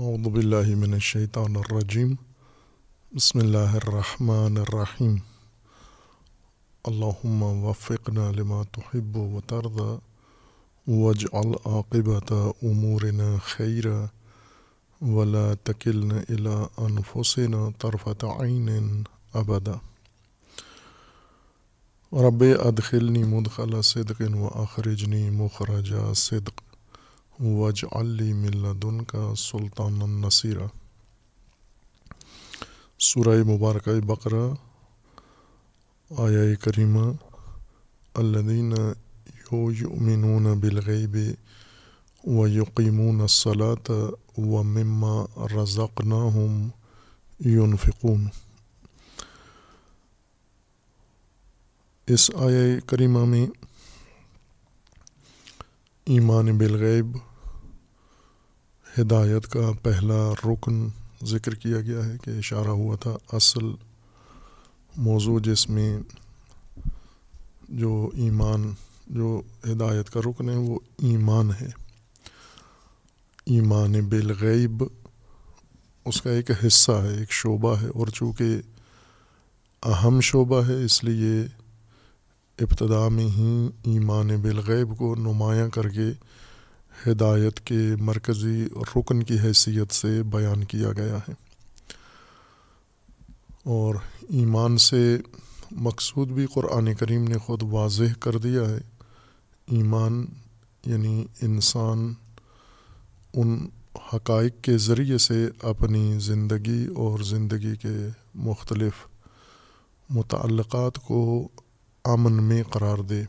اعوذ باللہ من الشیطان الرجیم بسم اللہ الرحمن الرحیم اللہم وفقنا لما تحب و ترضى واجعل عاقبت امورنا خیرا ولا تکلنا الى انفسنا طرفت عین ابدا رب ادخلنی مدخل صدق و اخرجنی مخرج صدق. وج علی ملدن کا سلطان النصیرہ سورہ مبارکہ بقرہ آیا کریمہ الدین یو یؤمنون بالغیب و یقیمون الصلاۃ و مما رزقناہم ينفقون اس آیا کریمہ میں ایمان بالغیب، ہدایت کا پہلا رکن ذکر کیا گیا ہے کہ اشارہ ہوا تھا اصل موضوع جس میں جو ایمان، جو ہدایت کا رکن ہے وہ ایمان ہے۔ ایمان بالغیب اس کا ایک حصہ ہے، ایک شعبہ ہے اور چونکہ اہم شعبہ ہے اس لیے ابتدا میں ہی ایمان بالغیب کو نمایاں کر کے ہدایت کے مرکزی رکن کی حیثیت سے بیان کیا گیا ہے۔ اور ایمان سے مقصود بھی قرآن کریم نے خود واضح کر دیا ہے۔ ایمان یعنی انسان ان حقائق کے ذریعے سے اپنی زندگی اور زندگی کے مختلف متعلقات کو امن میں قرار دے۔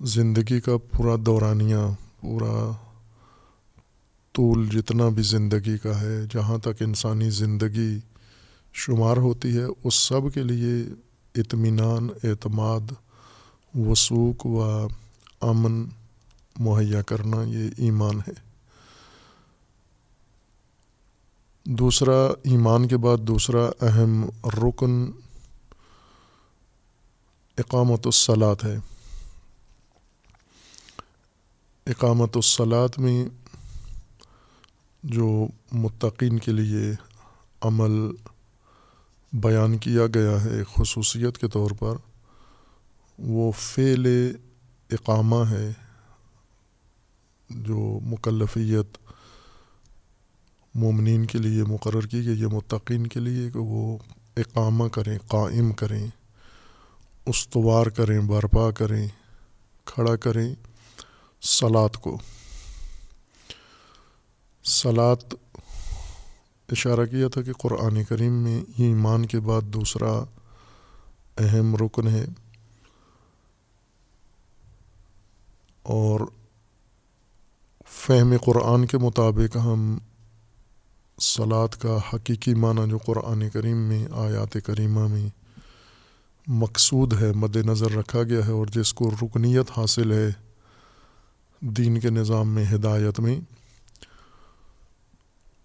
زندگی کا پورا دورانیہ، پورا طول جتنا بھی زندگی کا ہے، جہاں تک انسانی زندگی شمار ہوتی ہے، اس سب کے لیے اطمینان، اعتماد، وسوق و امن مہیا کرنا یہ ایمان ہے۔ دوسرا، ایمان کے بعد دوسرا اہم رکن اقامت الصلاط ہے۔ اقامت الصلاط میں جو متقین کے لیے عمل بیان کیا گیا ہے خصوصیت کے طور پر، وہ فعل اقامہ ہے، جو مکلفیت مومنین کے لیے مقرر کی گئی ہے، متقین کے لیے کہ وہ اقامہ کریں، قائم کریں۔ استوار کریں، برپا کریں، کھڑا کریں سلاد کو۔ سلاد اشارہ کیا تھا کہ قرآن کریم میں ایمان کے بعد دوسرا اہم رکن ہے۔ اور فہم قرآن کے مطابق ہم سلاد کا حقیقی معنی جو قرآن کریم میں، آیات کریمہ میں مقصود ہے مد نظر رکھا گیا ہے اور جس کو رکنیت حاصل ہے دین کے نظام میں، ہدایت میں،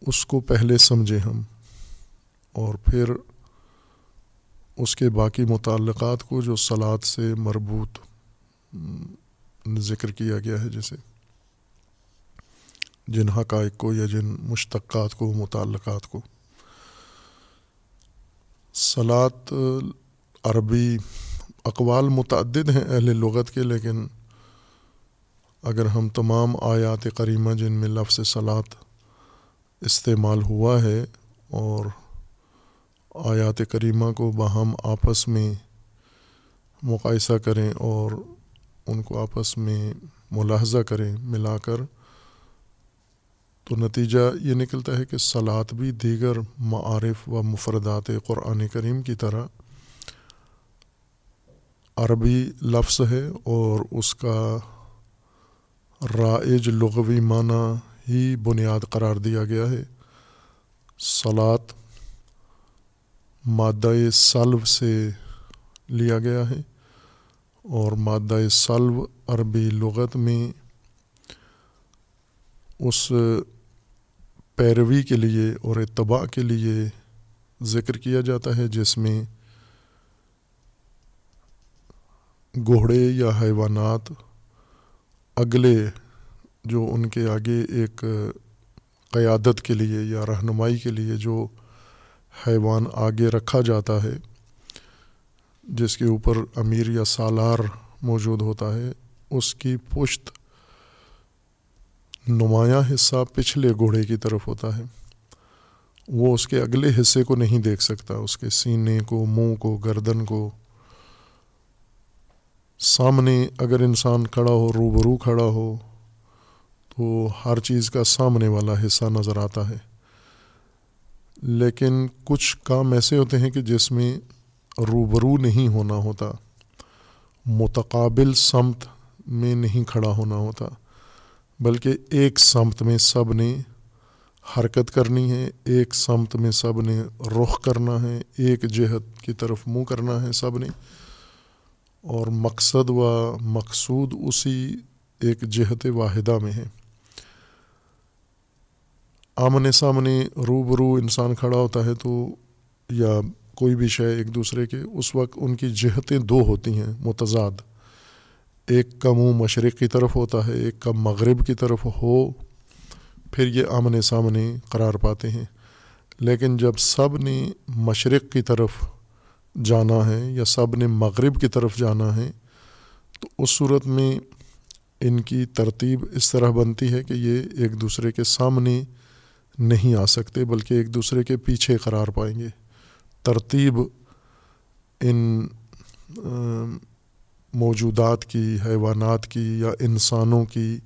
اس کو پہلے سمجھیں ہم اور پھر اس کے باقی متعلقات کو جو سلاد سے مربوط ذکر کیا گیا ہے، جیسے جن حقائق کو یا جن مشتقات کو، متعلقات کو۔ سلاد عربی اقوال متعدد ہیں اہل لغت کے، لیکن اگر ہم تمام آیات کریمہ جن میں لفظ صلات استعمال ہوا ہے اور آیات کریمہ کو باہم آپس میں مقاصہ کریں اور ان کو آپس میں ملاحظہ کریں ملا کر، تو نتیجہ یہ نکلتا ہے کہ سلاد بھی دیگر معارف و مفردات قرآن کریم کی طرح عربی لفظ ہے اور اس کا رائج لغوی معنی ہی بنیاد قرار دیا گیا ہے۔ سلاد مادہ سلو سے لیا گیا ہے اور مادہ سلو عربی لغت میں اس پیروی کے لیے اور اتباع کے لیے ذکر کیا جاتا ہے، جس میں گھوڑے یا حیوانات اگلے جو ان کے آگے ایک قیادت کے لیے یا رہنمائی کے لیے جو حیوان آگے رکھا جاتا ہے، جس کے اوپر امیر یا سالار موجود ہوتا ہے، اس کی پشت نمایاں حصہ پچھلے گھوڑے کی طرف ہوتا ہے۔ وہ اس کے اگلے حصے کو نہیں دیکھ سکتا، اس کے سینے کو، منہ کو، گردن کو سامنے اگر انسان کھڑا ہو، روبرو کھڑا ہو، تو ہر چیز کا سامنے والا حصہ نظر آتا ہے۔ لیکن کچھ کام ایسے ہوتے ہیں کہ جس میں روبرو نہیں ہونا ہوتا، متقابل سمت میں نہیں کھڑا ہونا ہوتا، بلکہ ایک سمت میں سب نے حرکت کرنی ہے، ایک سمت میں سب نے رخ کرنا ہے، ایک جہت کی طرف منہ کرنا ہے سب نے۔ اور مقصد و مقصود اسی ایک جہت واحدہ میں ہے۔ آمنے سامنے روبرو انسان کھڑا ہوتا ہے تو یا کوئی بھی شے ایک دوسرے کے، اس وقت ان کی جہتیں دو ہوتی ہیں، متضاد۔ ایک کا منہ مشرق کی طرف ہوتا ہے، ایک کا مغرب کی طرف ہو، پھر یہ آمنے سامنے قرار پاتے ہیں۔ لیکن جب سب نے مشرق کی طرف جانا ہے یا سب نے مغرب کی طرف جانا ہے، تو اس صورت میں ان کی ترتیب اس طرح بنتی ہے کہ یہ ایک دوسرے کے سامنے نہیں آ سکتے، بلکہ ایک دوسرے کے پیچھے قرار پائیں گے۔ ترتیب ان موجودات کی، حیوانات کی یا انسانوں کی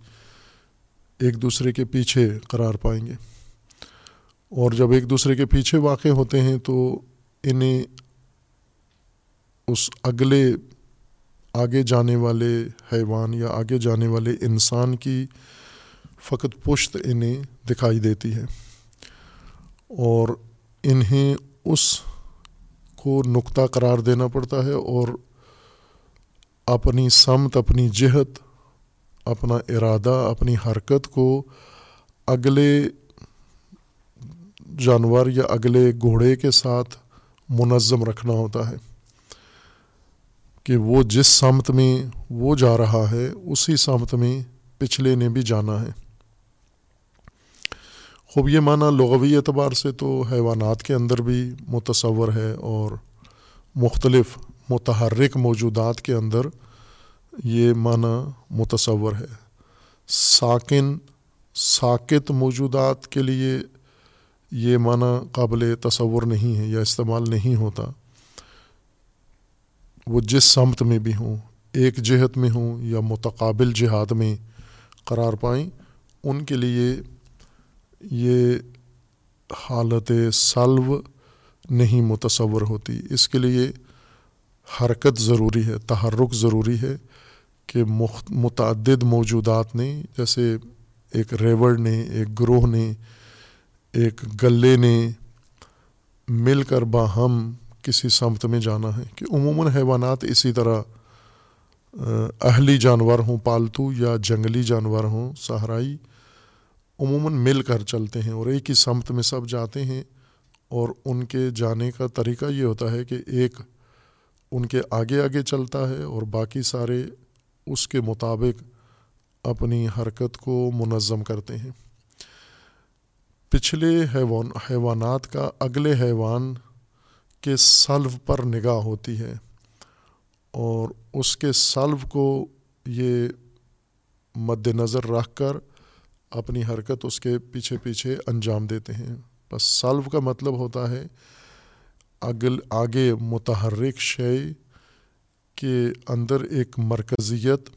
ایک دوسرے کے پیچھے قرار پائیں گے۔ اور جب ایک دوسرے کے پیچھے واقع ہوتے ہیں تو انہیں اس اگلے آگے جانے والے حیوان یا آگے جانے والے انسان کی فقط پشت انہیں دکھائی دیتی ہے اور انہیں اس کو نقطہ قرار دینا پڑتا ہے اور اپنی سمت، اپنی جہت، اپنا ارادہ، اپنی حرکت کو اگلے جانور یا اگلے گھوڑے کے ساتھ منظم رکھنا ہوتا ہے۔ کہ وہ جس سمت میں وہ جا رہا ہے، اسی سمت میں پچھلے نے بھی جانا ہے۔ خوب یہ معنی لغوی اعتبار سے تو حیوانات کے اندر بھی متصور ہے اور مختلف متحرک موجودات کے اندر یہ معنی متصور ہے۔ ساکن، ساکت موجودات کے لیے یہ معنی قابل تصور نہیں ہے یا استعمال نہیں ہوتا۔ وہ جس سمت میں بھی ہوں، ایک جہت میں ہوں یا متقابل جہاد میں قرار پائیں، ان کے لیے یہ حالت سلو نہیں متصور ہوتی۔ اس کے لیے حرکت ضروری ہے، تحرک ضروری ہے کہ متعدد موجودات نے، جیسے ایک ریوڑ نے، ایک گروہ نے، ایک گلے نے مل کر باہم کسی سمت میں جانا ہے کہ عموماً حیوانات اسی طرح اہلی جانور ہوں، پالتو یا جنگلی جانور ہوں، صحرائی عموماً مل کر چلتے ہیں اور ایک ہی سمت میں سب جاتے ہیں اور ان کے جانے کا طریقہ یہ ہوتا ہے کہ ایک ان کے آگے آگے چلتا ہے اور باقی سارے اس کے مطابق اپنی حرکت کو منظم کرتے ہیں۔ پچھلے حیوان، حیوانات کا اگلے حیوان کے سلو پر نگاہ ہوتی ہے اور اس کے سلو کو یہ مد نظر رکھ کر اپنی حرکت اس کے پیچھے پیچھے انجام دیتے ہیں۔ بس سلو کا مطلب ہوتا ہے اگل آگے متحرک شے کے اندر ایک مرکزیت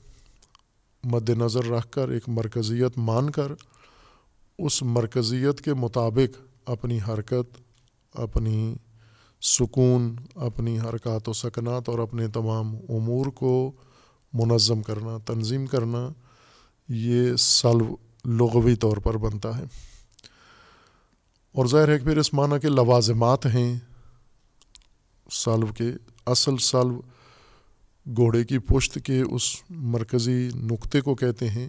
مد نظر رکھ کر، ایک مرکزیت مان کر، اس مرکزیت کے مطابق اپنی حرکت، اپنی سکون، اپنی حرکات و سکنات اور اپنے تمام امور کو منظم کرنا، تنظیم کرنا، یہ سلو لغوی طور پر بنتا ہے۔ اور ظاہر ہے کہ پھر اس معنی کے لوازمات ہیں۔ سلو کے اصل سلو گھوڑے کی پشت کے اس مرکزی نقطے کو کہتے ہیں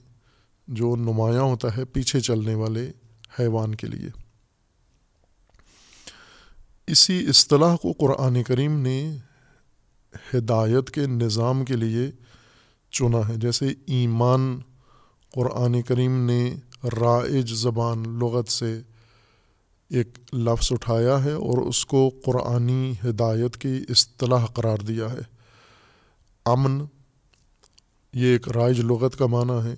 جو نمایاں ہوتا ہے پیچھے چلنے والے حیوان کے لیے۔ اسی اصطلاح کو قرآن کریم نے ہدایت کے نظام کے لیے چنا ہے۔ جیسے ایمان قرآن کریم نے رائج زبان لغت سے ایک لفظ اٹھایا ہے اور اس کو قرآنی ہدایت کی اصطلاح قرار دیا ہے۔ امن، یہ ایک رائج لغت کا معنی ہے۔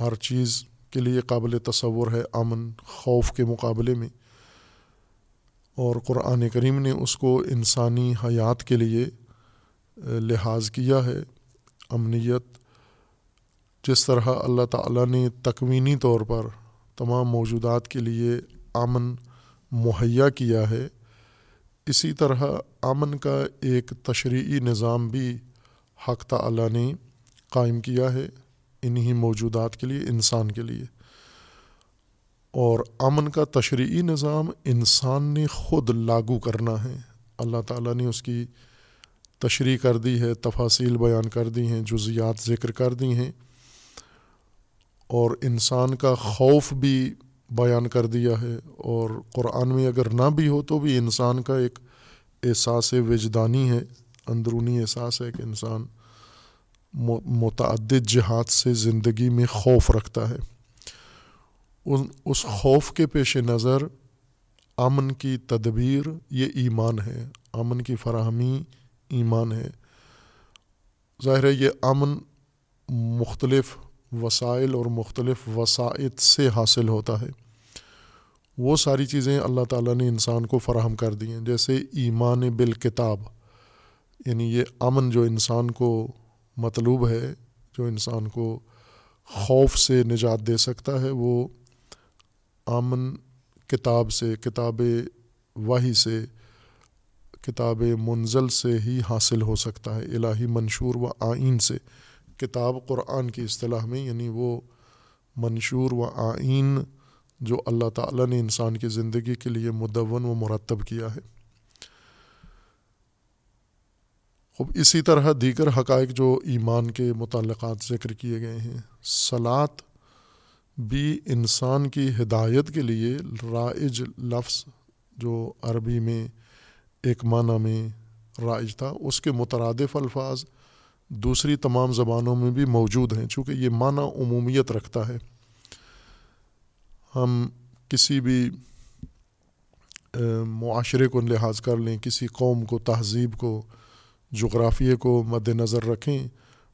ہر چیز کے لیے قابل تصور ہے۔ امن، خوف کے مقابلے میں۔ اور قرآن کریم نے اس کو انسانی حیات کے لیے لحاظ کیا ہے، امنیت، جس طرح اللہ تعالیٰ نے تکوینی طور پر تمام موجودات کے لیے امن مہیا کیا ہے، اسی طرح امن کا ایک تشریعی نظام بھی حق تعلیٰ نے قائم کیا ہے انہی موجودات کے لیے، انسان کے لیے۔ اور امن کا تشریعی نظام انسان نے خود لاگو کرنا ہے۔ اللہ تعالیٰ نے اس کی تشریح کر دی ہے، تفاصیل بیان کر دی ہیں جزیات ذکر کر دی ہیں۔ اور انسان کا خوف بھی بیان کر دیا ہے۔ اور قرآن میں اگر نہ بھی ہو تو بھی انسان کا ایک احساس وجدانی ہے، اندرونی احساس ہے کہ انسان متعدد جہاد سے زندگی میں خوف رکھتا ہے۔ ان اس خوف کے پیش نظر امن کی تدبیر یہ ایمان ہے، امن کی فراہمی ایمان ہے۔ ظاہر ہے یہ امن مختلف وسائل اور مختلف وسائط سے حاصل ہوتا ہے۔ وہ ساری چیزیں اللہ تعالیٰ نے انسان کو فراہم کر دی ہیں، جیسے ایمان بالکتاب۔ یعنی یہ امن جو انسان کو مطلوب ہے، جو انسان کو خوف سے نجات دے سکتا ہے، وہ امن کتاب سے، کتاب واہی سے، کتاب منزل سے ہی حاصل ہو سکتا ہے، الہی منشور و آئین سے۔ کتاب قرآن کی اصطلاح میں یعنی وہ منشور و آئین جو اللہ تعالیٰ نے انسان کی زندگی کے لیے مدون و مرتب کیا ہے۔ خوب، اسی طرح دیگر حقائق جو ایمان کے متعلقات ذکر کیے گئے ہیں۔ سلاد بھی انسان کی ہدایت کے لیے رائج لفظ جو عربی میں ایک معنی میں رائج تھا، اس کے مترادف الفاظ دوسری تمام زبانوں میں بھی موجود ہیں، چونکہ یہ معنی عمومیت رکھتا ہے۔ ہم کسی بھی معاشرے کو لحاظ کر لیں، کسی قوم کو، تہذیب کو، جغرافیے کو مد نظر رکھیں،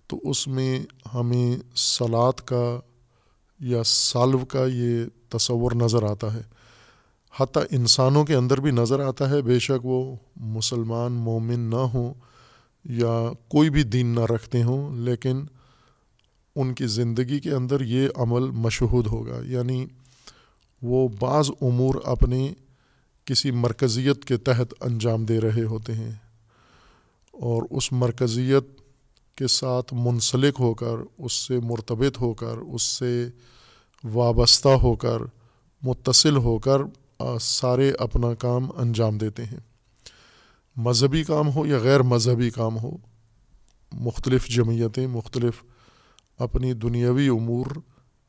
تو اس میں ہمیں سلاد کا یا سالو کا یہ تصور نظر آتا ہے۔ حتیٰ انسانوں کے اندر بھی نظر آتا ہے، بے شک وہ مسلمان، مومن نہ ہوں یا کوئی بھی دین نہ رکھتے ہوں، لیکن ان کی زندگی کے اندر یہ عمل مشہود ہوگا۔ یعنی وہ بعض امور اپنے کسی مرکزیت کے تحت انجام دے رہے ہوتے ہیں اور اس مرکزیت کے ساتھ منسلک ہو کر، اس سے مرتبط ہو کر، اس سے وابستہ ہو کر، متصل ہو کر سارے اپنا کام انجام دیتے ہیں۔ مذہبی کام ہو یا غیر مذہبی کام ہو، مختلف جمعیتیں، مختلف اپنی دنیاوی امور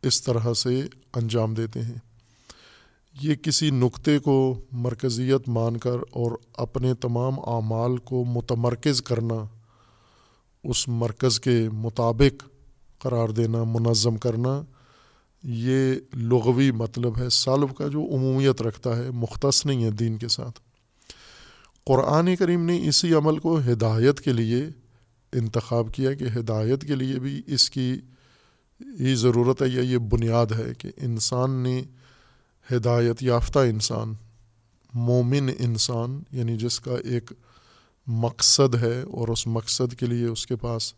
اس طرح سے انجام دیتے ہیں۔ یہ کسی نقطے کو مرکزیت مان کر اور اپنے تمام اعمال کو متمرکز کرنا، اس مرکز کے مطابق قرار دینا، منظم کرنا یہ لغوی مطلب ہے سالو کا جو عمومیت رکھتا ہے، مختص نہیں ہے دین کے ساتھ۔ قرآن کریم نے اسی عمل کو ہدایت کے لیے انتخاب کیا کہ ہدایت کے لیے بھی اس کی یہ ضرورت ہے یا یہ بنیاد ہے کہ انسان نے ہدایت یافتہ انسان، مومن انسان یعنی جس کا ایک مقصد ہے اور اس مقصد کے لیے اس کے پاس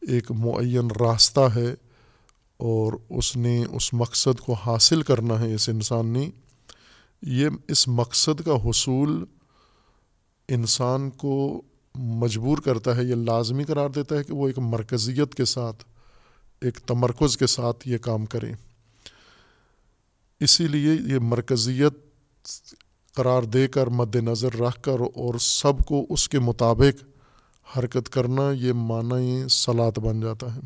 ایک معین راستہ ہے۔ اور اس نے اس مقصد کو حاصل کرنا ہے اس انسان نے۔ یہ اس مقصد کا حصول انسان کو مجبور کرتا ہے یا لازمی قرار دیتا ہے کہ وہ ایک مرکزیت کے ساتھ، ایک تمرکز کے ساتھ یہ کام کریں اسی لیے یہ مرکزیت قرار دے کر، مد نظر رکھ کر اور سب کو اس کے مطابق حرکت کرنا، یہ معنی سلاد بن جاتا ہے۔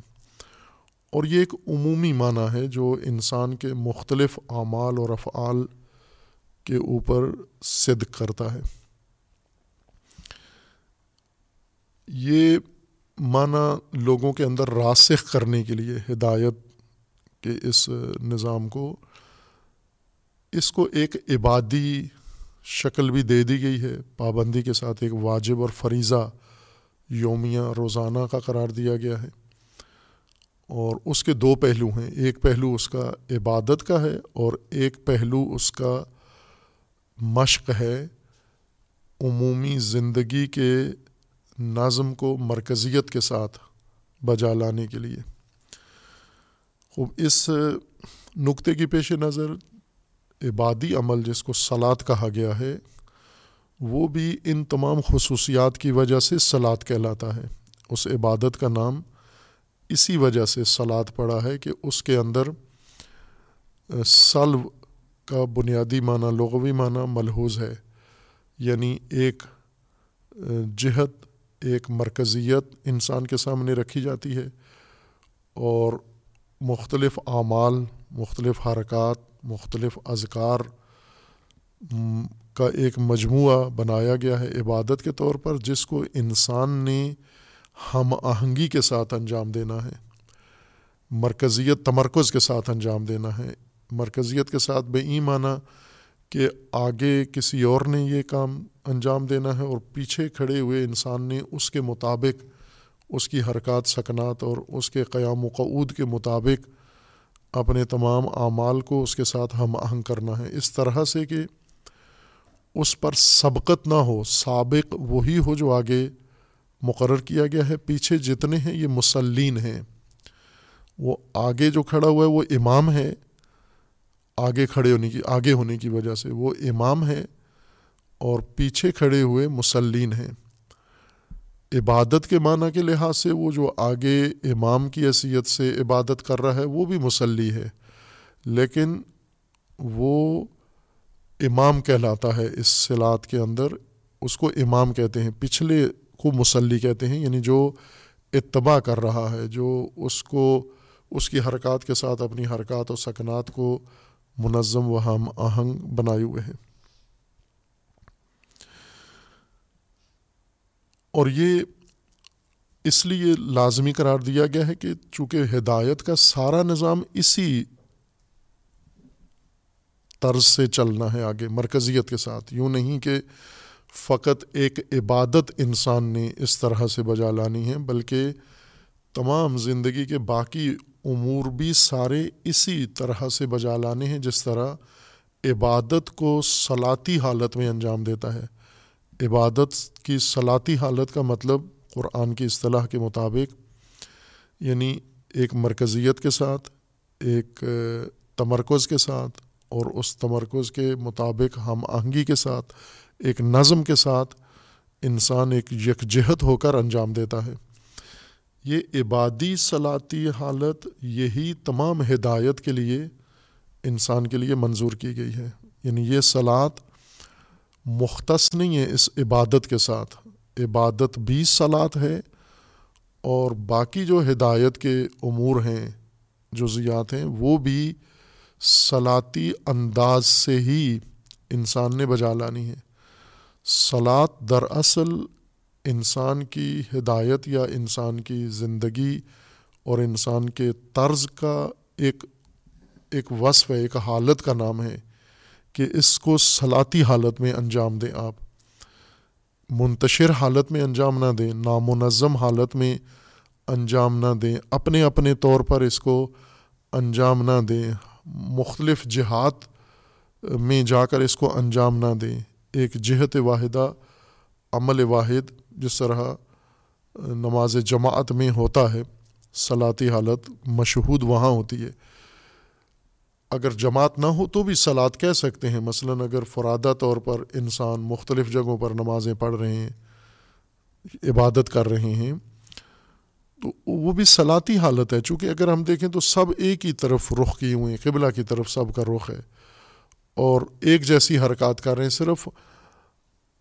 اور یہ ایک عمومی معنی ہے جو انسان کے مختلف اعمال اور افعال کے اوپر صدق کرتا ہے۔ یہ معنی لوگوں کے اندر راسخ کرنے کے لیے، ہدایت کہ اس نظام کو، اس کو ایک عبادی شکل بھی دے دی گئی ہے۔ پابندی کے ساتھ ایک واجب اور فریضہ یومیہ روزانہ کا قرار دیا گیا ہے۔ اور اس کے دو پہلو ہیں۔ ایک پہلو اس کا عبادت کا ہے اور ایک پہلو اس کا مشق ہے۔ عمومی زندگی کے نظم کو مرکزیت کے ساتھ بجا لانے کے لیے۔ خوب، اس نقطے کی پیش نظر عبادی عمل جس کو سلاد کہا گیا ہے، وہ بھی ان تمام خصوصیات کی وجہ سے سلاد کہلاتا ہے۔ اس عبادت کا نام اسی وجہ سے سلاد پڑا ہے کہ اس کے اندر سلو کا بنیادی معنی، لغوی معنی ملحوظ ہے۔ یعنی ایک جہت، ایک مرکزیت انسان کے سامنے رکھی جاتی ہے اور مختلف اعمال، مختلف حرکات، مختلف اذکار کا ایک مجموعہ بنایا گیا ہے عبادت کے طور پر، جس کو انسان نے ہم آہنگی کے ساتھ انجام دینا ہے۔ مرکزیت تمرکز کے ساتھ انجام دینا ہے۔ مرکزیت کے ساتھ بے ای معنی کہ آگے کسی اور نے یہ کام انجام دینا ہے اور پیچھے کھڑے ہوئے انسان نے اس کے مطابق اس کی حرکات، سکنات اور اس کے قیام و قعود کے مطابق اپنے تمام اعمال کو اس کے ساتھ ہم آہنگ کرنا ہے۔ اس طرح سے کہ اس پر سبقت نہ ہو، سابق وہی ہو جو آگے مقرر کیا گیا ہے، پیچھے جتنے ہیں یہ مسلین ہیں۔ وہ آگے جو کھڑا ہوا ہے، وہ امام ہے۔ آگے کھڑے ہونے کی، آگے ہونے کی وجہ سے وہ امام ہے اور پیچھے کھڑے ہوئے مسلین ہیں۔ عبادت کے معنی کے لحاظ سے وہ جو آگے امام کی حیثیت سے عبادت کر رہا ہے، وہ بھی مسلی ہے۔ لیکن وہ امام کہلاتا ہے اس سلاد کے اندر، اس کو امام کہتے ہیں۔ پچھلے کو مسلی کہتے ہیں یعنی جو اتباع کر رہا ہے، جو اس کو، اس کی حرکات کے ساتھ اپنی حرکات و سکنات کو منظم و ہم آہنگ بنائے ہوئے ہیں۔ اور یہ اس لیے لازمی قرار دیا گیا ہے کہ چونکہ ہدایت کا سارا نظام اسی طرز سے چلنا ہے آگے، مرکزیت کے ساتھ۔ یوں نہیں کہ فقط ایک عبادت انسان نے اس طرح سے بجا لانی ہے، بلکہ تمام زندگی کے باقی امور بھی سارے اسی طرح سے بجا لانے ہیں، جس طرح عبادت کو صلاتی حالت میں انجام دیتا ہے۔ عبادت کی صلاتی حالت کا مطلب قرآن کی اصطلاح کے مطابق یعنی ایک مرکزیت کے ساتھ، ایک تمرکز کے ساتھ، اور اس تمرکز کے مطابق ہم آہنگی کے ساتھ ایک نظم کے ساتھ انسان ایک یکجہت ہو کر انجام دیتا ہے۔ یہ عبادی صلاحی حالت یہی تمام ہدایت کے لیے انسان کے لیے منظور کی گئی ہے۔ یعنی یہ صلاح مختص نہیں ہے اس عبادت کے ساتھ۔ عبادت بھی صلاحت ہے اور باقی جو ہدایت کے امور ہیں، جو زیات ہیں، وہ بھی صلاحی انداز سے ہی انسان نے بجا لانی ہے۔ صلاط دراصل انسان کی ہدایت یا انسان کی زندگی اور انسان کے طرز کا ایک ایک وصف ہے، ایک حالت کا نام ہے کہ اس کو صلاحی حالت میں انجام دیں آپ۔ منتشر حالت میں انجام نہ دیں، نامنظم حالت میں انجام نہ دیں، اپنے اپنے طور پر اس کو انجام نہ دیں، مختلف جہات میں جا کر اس کو انجام نہ دیں۔ ایک جہت واحدہ عمل واحد جس طرح نماز جماعت میں ہوتا ہے صلاحی حالت مشہود وہاں ہوتی ہے۔ اگر جماعت نہ ہو تو بھی سلاد کہہ سکتے ہیں۔ مثلا اگر فرادہ طور پر انسان مختلف جگہوں پر نمازیں پڑھ رہے ہیں، عبادت کر رہے ہیں، تو وہ بھی صلاحی حالت ہے۔ چونکہ اگر ہم دیکھیں تو سب ایک ہی طرف رخ کیے ہوئے ہیں، قبلہ کی طرف سب کا رخ ہے۔ اور ایک جیسی حرکات کر رہے ہیں، صرف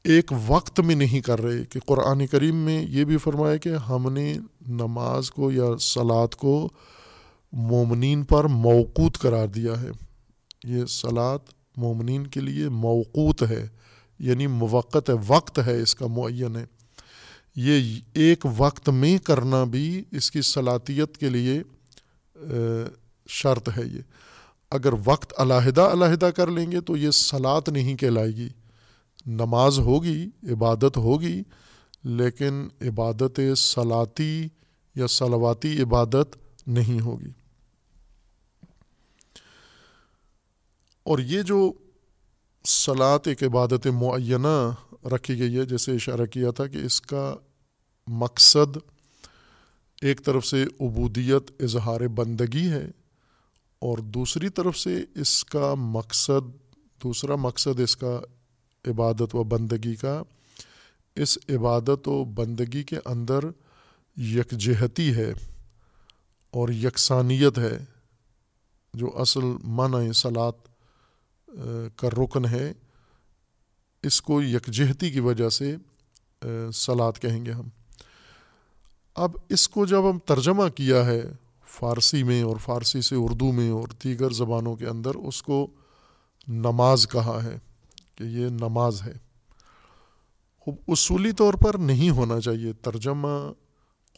ایک وقت میں نہیں کر رہے، کہ قرآن کریم میں یہ بھی فرمایا کہ ہم نے نماز کو یا سلاد کو مومنین پر موقوت قرار دیا ہے۔ یہ سلاد مومنین کے لیے موقوت ہے یعنی موقع وقت ہے، اس کا معین ہے۔ یہ ایک وقت میں کرنا بھی اس کی صلاحیت کے لیے شرط ہے یہ۔ اگر وقت علیحدہ علیحدہ کر لیں گے تو یہ سلاد نہیں کہلائے گی۔ نماز ہوگی، عبادت ہوگی، لیکن عبادت صلاتی یا سلواتی عبادت نہیں ہوگی۔ اور یہ جو سلاد ایک عبادت معینہ رکھی گئی ہے، جیسے اشارہ کیا تھا کہ اس کا مقصد ایک طرف سے عبودیت، اظہار بندگی ہے اور دوسری طرف سے اس کا مقصد، دوسرا مقصد اس کا عبادت و بندگی کا، اس عبادت و بندگی کے اندر یکجہتی ہے اور یکسانیت ہے، جو اصل معنی سلاد کا رکن ہے۔ اس کو یکجہتی کی وجہ سے سلاد کہیں گے ہم۔ اب اس کو جب ہم ترجمہ کیا ہے فارسی میں اور فارسی سے اردو میں اور دیگر زبانوں کے اندر اس کو نماز کہا ہے کہ یہ نماز ہے۔ خوب اصولی طور پر نہیں ہونا چاہیے۔ ترجمہ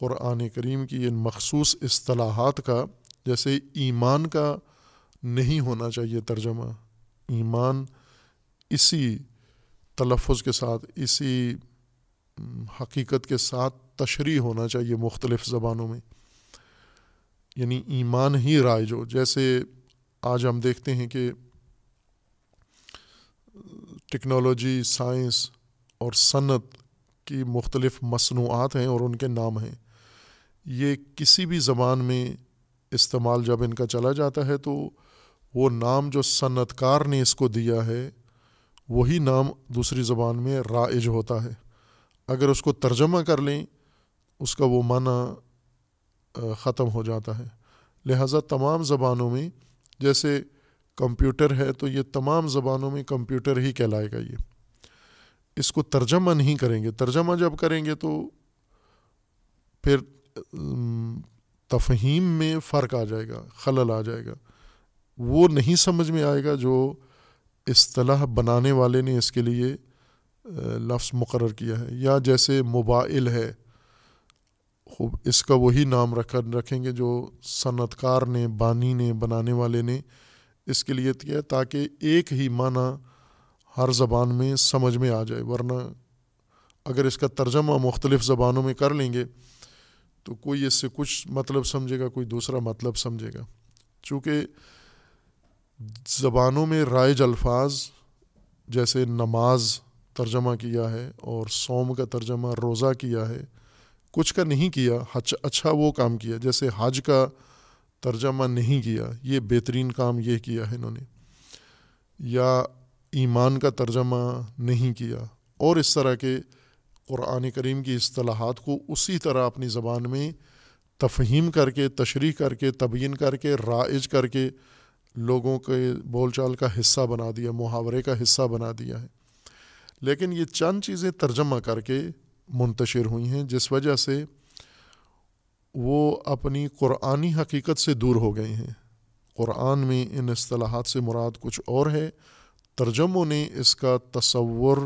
قرآن کریم کی ان مخصوص اصطلاحات کا جیسے ایمان کا نہیں ہونا چاہیے ترجمہ۔ ایمان اسی تلفظ کے ساتھ، اسی حقیقت کے ساتھ تشریح ہونا چاہیے مختلف زبانوں میں۔ یعنی ایمان ہی رائج ہو جیسے آج ہم دیکھتے ہیں کہ ٹیکنالوجی، سائنس اور صنعت کی مختلف مصنوعات ہیں اور ان کے نام ہیں۔ یہ کسی بھی زبان میں استعمال جب ان کا چلا جاتا ہے تو وہ نام جو صنعت کار نے اس کو دیا ہے، وہی نام دوسری زبان میں رائج ہوتا ہے۔ اگر اس کو ترجمہ کر لیں، اس کا وہ معنی ختم ہو جاتا ہے۔ لہٰذا تمام زبانوں میں، جیسے کمپیوٹر ہے تو یہ تمام زبانوں میں کمپیوٹر ہی کہلائے گا یہ۔ اس کو ترجمہ نہیں کریں گے۔ ترجمہ جب کریں گے تو پھر تفہیم میں فرق آ جائے گا، خلل آ جائے گا۔ وہ نہیں سمجھ میں آئے گا جو اصطلاح بنانے والے نے اس کے لیے لفظ مقرر کیا ہے۔ یا جیسے موبائل ہے۔ خوب، اس کا وہی نام رکھ، رکھیں گے جو صنعت کار نے، بانی نے، بنانے والے نے اس کے لیے کیا تاکہ ایک ہی معنی ہر زبان میں سمجھ میں آ جائے، ورنہ اگر اس کا ترجمہ مختلف زبانوں میں کر لیں گے تو کوئی اس سے کچھ مطلب سمجھے گا، کوئی دوسرا مطلب سمجھے گا۔ چونکہ زبانوں میں رائج الفاظ جیسے نماز ترجمہ کیا ہے اور سوم کا ترجمہ، روزہ کیا ہے کچھ کا نہیں کیا اچھا وہ کام کیا، جیسے حج کا ترجمہ نہیں کیا، یہ بہترین کام یہ کیا ہے انہوں نے۔ یا ایمان کا ترجمہ نہیں کیا، اور اس طرح کے قرآن کریم کی اصطلاحات کو اسی طرح اپنی زبان میں تفہیم کر کے، تشریح کر کے تبین کر کے، رائج کر کے لوگوں کے بول چال کا حصہ بنا دیا، محاورے کا حصہ بنا دیا ہے۔ لیکن یہ چند چیزیں ترجمہ کر کے منتشر ہوئی ہیں، جس وجہ سے وہ اپنی قرآنی حقیقت سے دور ہو گئے ہیں۔ قرآن میں ان اصطلاحات سے مراد کچھ اور ہے۔ ترجموں نے اس کا تصور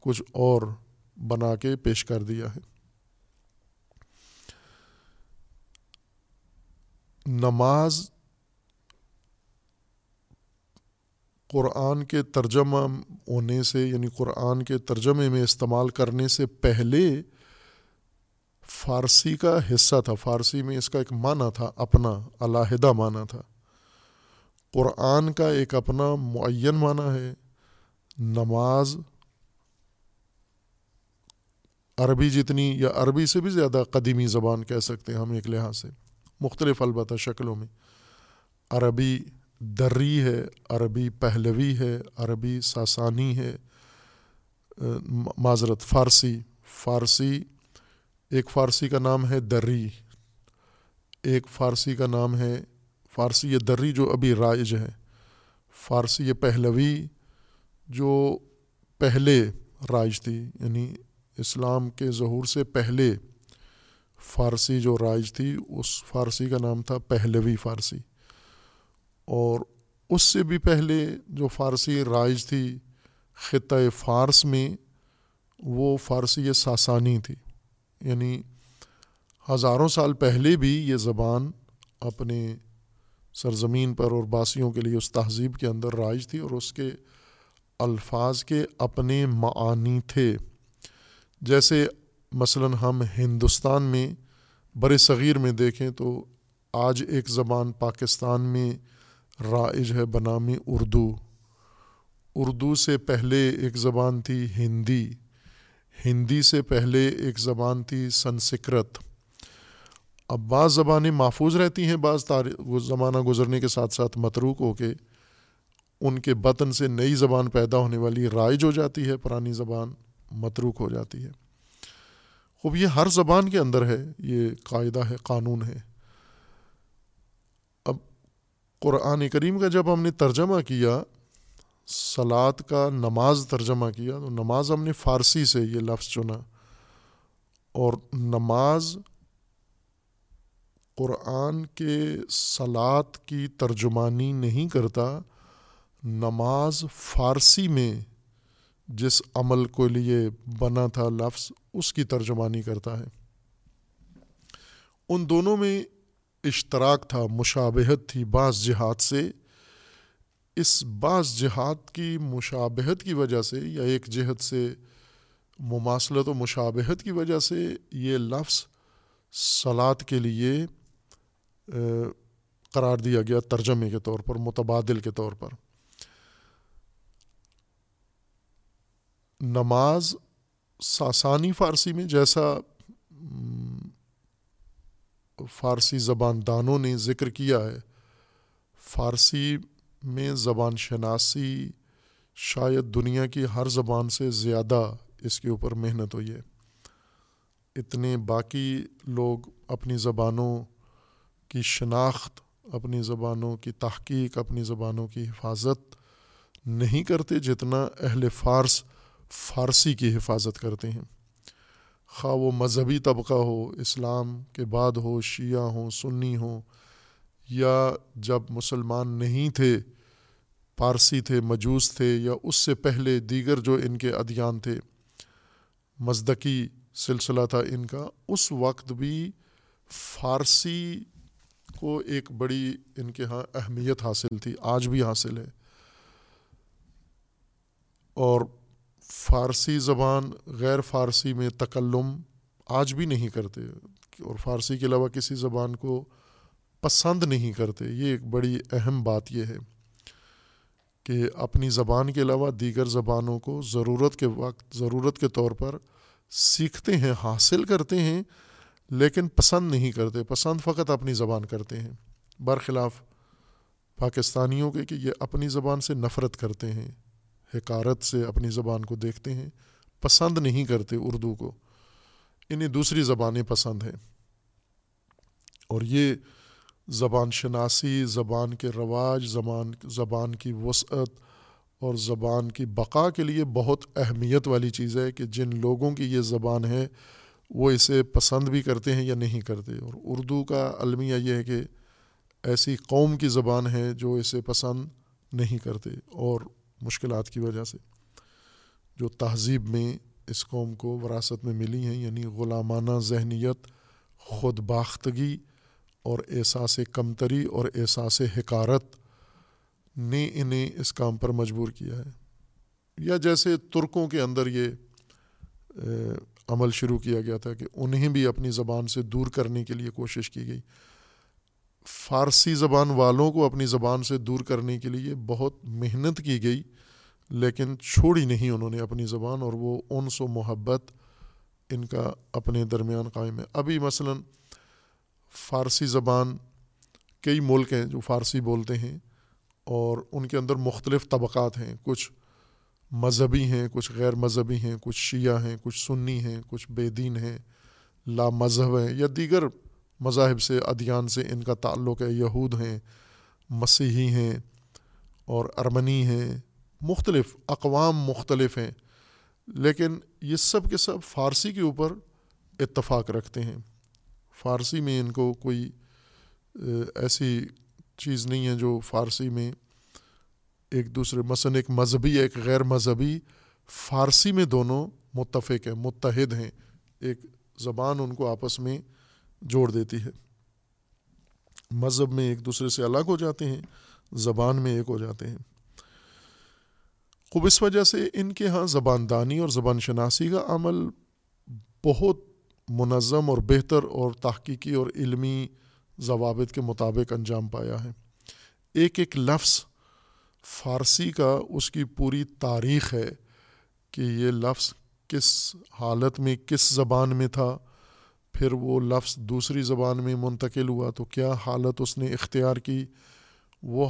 کچھ اور بنا کے پیش کر دیا ہے۔ نماز قرآن کے ترجمہ ہونے سے یعنی قرآن کے ترجمے میں استعمال کرنے سے پہلے فارسی کا حصہ تھا۔ فارسی میں اس کا ایک معنی تھا، اپنا، علیحدہ معنی تھا۔ قرآن کا ایک اپنا معین معنی ہے۔ نماز عربی جتنی یا عربی سے بھی زیادہ قدیمی زبان کہہ سکتے ہیں ہم ایک لحاظ سے، مختلف البتہ شکلوں میں۔ عربی دری ہے، عربی پہلوی ہے، عربی ساسانی ہے معذرت، فارسی۔ فارسی، ایک فارسی کا نام ہے دری۔ ایک فارسی کا نام ہے، فارسی یہ دری جو ابھی رائج ہے۔ فارسی یہ پہلوی جو پہلے رائج تھی یعنی اسلام کے ظہور سے پہلے فارسی جو رائج تھی، اس فارسی کا نام تھا پہلوی فارسی۔ اور اس سے بھی پہلے جو فارسی رائج تھی، خطۂ فارس میں، وہ فارسی ساسانی تھی۔ یعنی ہزاروں سال پہلے بھی یہ زبان اپنے سرزمین پر اور باسیوں کے لیے اس تہذیب کے اندر رائج تھی اور اس کے الفاظ کے اپنے معانی تھے۔ جیسے مثلا ہم ہندوستان میں بر صغیر میں دیکھیں تو آج ایک زبان پاکستان میں رائج ہے بنامی اردو۔ اردو سے پہلے ایک زبان تھی ہندی۔ ہندی سے پہلے ایک زبان تھی سنسکرت۔ اب بعض زبانیں محفوظ رہتی ہیں، بعض تاریخ زمانہ گزرنے کے ساتھ ساتھ متروک ہو کے ان کے بطن سے نئی زبان پیدا ہونے والی رائج ہو جاتی ہے، پرانی زبان متروک ہو جاتی ہے۔ خوب، یہ ہر زبان کے اندر ہے، یہ قاعدہ ہے، قانون ہے۔ قرآن کریم کا جب ہم نے ترجمہ کیا سلاد کا نماز ترجمہ کیا، تو نماز ہم نے فارسی سے یہ لفظ چنا۔ اور نماز قرآن کے سلاد کی ترجمانی نہیں کرتا، نماز فارسی میں جس عمل کو لیے بنا تھا لفظ، اس کی ترجمانی کرتا ہے۔ ان دونوں میں اشتراک تھا، مشابہت تھی بعض جہاد سے۔ اس بعض جہاد کی مشابہت کی وجہ سے یا ایک جہد سے مماثلت و مشابہت کی وجہ سے یہ لفظ سلاد کے لیے قرار دیا گیا ترجمے کے طور پر، متبادل کے طور پر۔ نماز ساسانی فارسی میں جیسا فارسی زبان دانوں نے ذکر کیا ہے۔ فارسی میں زبان شناسی شاید دنیا کی ہر زبان سے زیادہ اس کے اوپر محنت ہوئی ہے۔ اتنے باقی لوگ اپنی زبانوں کی شناخت، اپنی زبانوں کی تحقیق، اپنی زبانوں کی حفاظت نہیں کرتے جتنا اہل فارس، فارسی کی حفاظت کرتے ہیں۔ خواہ وہ مذہبی طبقہ ہو، اسلام کے بعد ہو، شیعہ ہوں، سنی ہوں، یا جب مسلمان نہیں تھے، پارسی تھے، مجوس تھے، یا اس سے پہلے دیگر جو ان کے ادیان تھے مزدقی سلسلہ تھا ان کا، اس وقت بھی فارسی کو ایک بڑی ان کے ہاں اہمیت حاصل تھی، آج بھی حاصل ہے۔ اور فارسی زبان غیر فارسی میں تکلم آج بھی نہیں کرتے، اور فارسی کے علاوہ کسی زبان کو پسند نہیں کرتے، یہ ایک بڑی اہم بات یہ ہے کہ اپنی زبان کے علاوہ دیگر زبانوں کو ضرورت کے وقت، ضرورت کے طور پر سیکھتے ہیں، حاصل کرتے ہیں، لیکن پسند نہیں کرتے، پسند فقط اپنی زبان کرتے ہیں۔ برخلاف، پاکستانیوں کے کہ یہ اپنی زبان سے نفرت کرتے ہیں۔ حکارت سے اپنی زبان کو دیکھتے ہیں، پسند نہیں کرتے اردو کو۔ انہیں دوسری زبانیں پسند ہیں۔ اور یہ زبان شناسی، زبان کے رواج زبان زبان کی وسعت اور زبان کی بقا کے لیے بہت اہمیت والی چیز ہے کہ جن لوگوں کی یہ زبان ہے، وہ اسے پسند بھی کرتے ہیں یا نہیں کرتے۔ اور اردو کا المیہ یہ ہے کہ ایسی قوم کی زبان ہے جو اسے پسند نہیں کرتے۔ اور مشکلات کی وجہ سے، جو تہذیب میں اس قوم کو وراثت میں ملی ہیں یعنی غلامانہ ذہنیت خود باختگی اور احساس کمتری اور احساس حکارت نے انہیں اس کام پر مجبور کیا ہے۔ یا جیسے ترکوں کے اندر یہ عمل شروع کیا گیا تھا کہ انہیں بھی اپنی زبان سے دور کرنے کے لیے کوشش کی گئی۔ فارسی زبان والوں کو اپنی زبان سے دور کرنے کے لیے بہت محنت کی گئی، لیکن چھوڑی نہیں انہوں نے اپنی زبان اور وہ انس و محبت ان کا اپنے درمیان قائم ہے۔ ابھی مثلاً فارسی زبان کئی ملک ہیں جو فارسی بولتے ہیں اور ان کے اندر مختلف طبقات ہیں۔ کچھ مذہبی ہیں، کچھ غیر مذہبی ہیں، کچھ شیعہ ہیں، کچھ سنی ہیں، کچھ بے دین ہیں، لا مذہب ہیں یا دیگر مذاہب سے، ادیان سے ان کا تعلق ہے، یہود ہیں، مسیحی ہیں اور ارمنی ہیں، مختلف، اقوام مختلف ہیں۔ لیکن یہ سب کے سب فارسی کے اوپر اتفاق رکھتے ہیں۔ فارسی میں ان کو کوئی ایسی چیز نہیں ہے جو فارسی میں ایک دوسرے مثلاً ایک مذہبی، ایک غیر مذہبی فارسی میں دونوں متفق ہیں، متحد ہیں۔ ایک زبان ان کو آپس میں جوڑ دیتی ہے۔ مذہب میں ایک دوسرے سے الگ ہو جاتے ہیں، زبان میں ایک ہو جاتے ہیں۔ خوب اس وجہ سے ان کے ہاں زبان دانی اور زبان شناسی کا عمل بہت منظم اور بہتر اور تحقیقی اور علمی ضوابط کے مطابق انجام پایا ہے۔ ایک ایک لفظ فارسی کا اس کی پوری تاریخ ہے کہ یہ لفظ کس حالت میں، کس زبان میں تھا پھر وہ لفظ دوسری زبان میں منتقل ہوا تو کیا حالت اس نے اختیار کی؟ وہ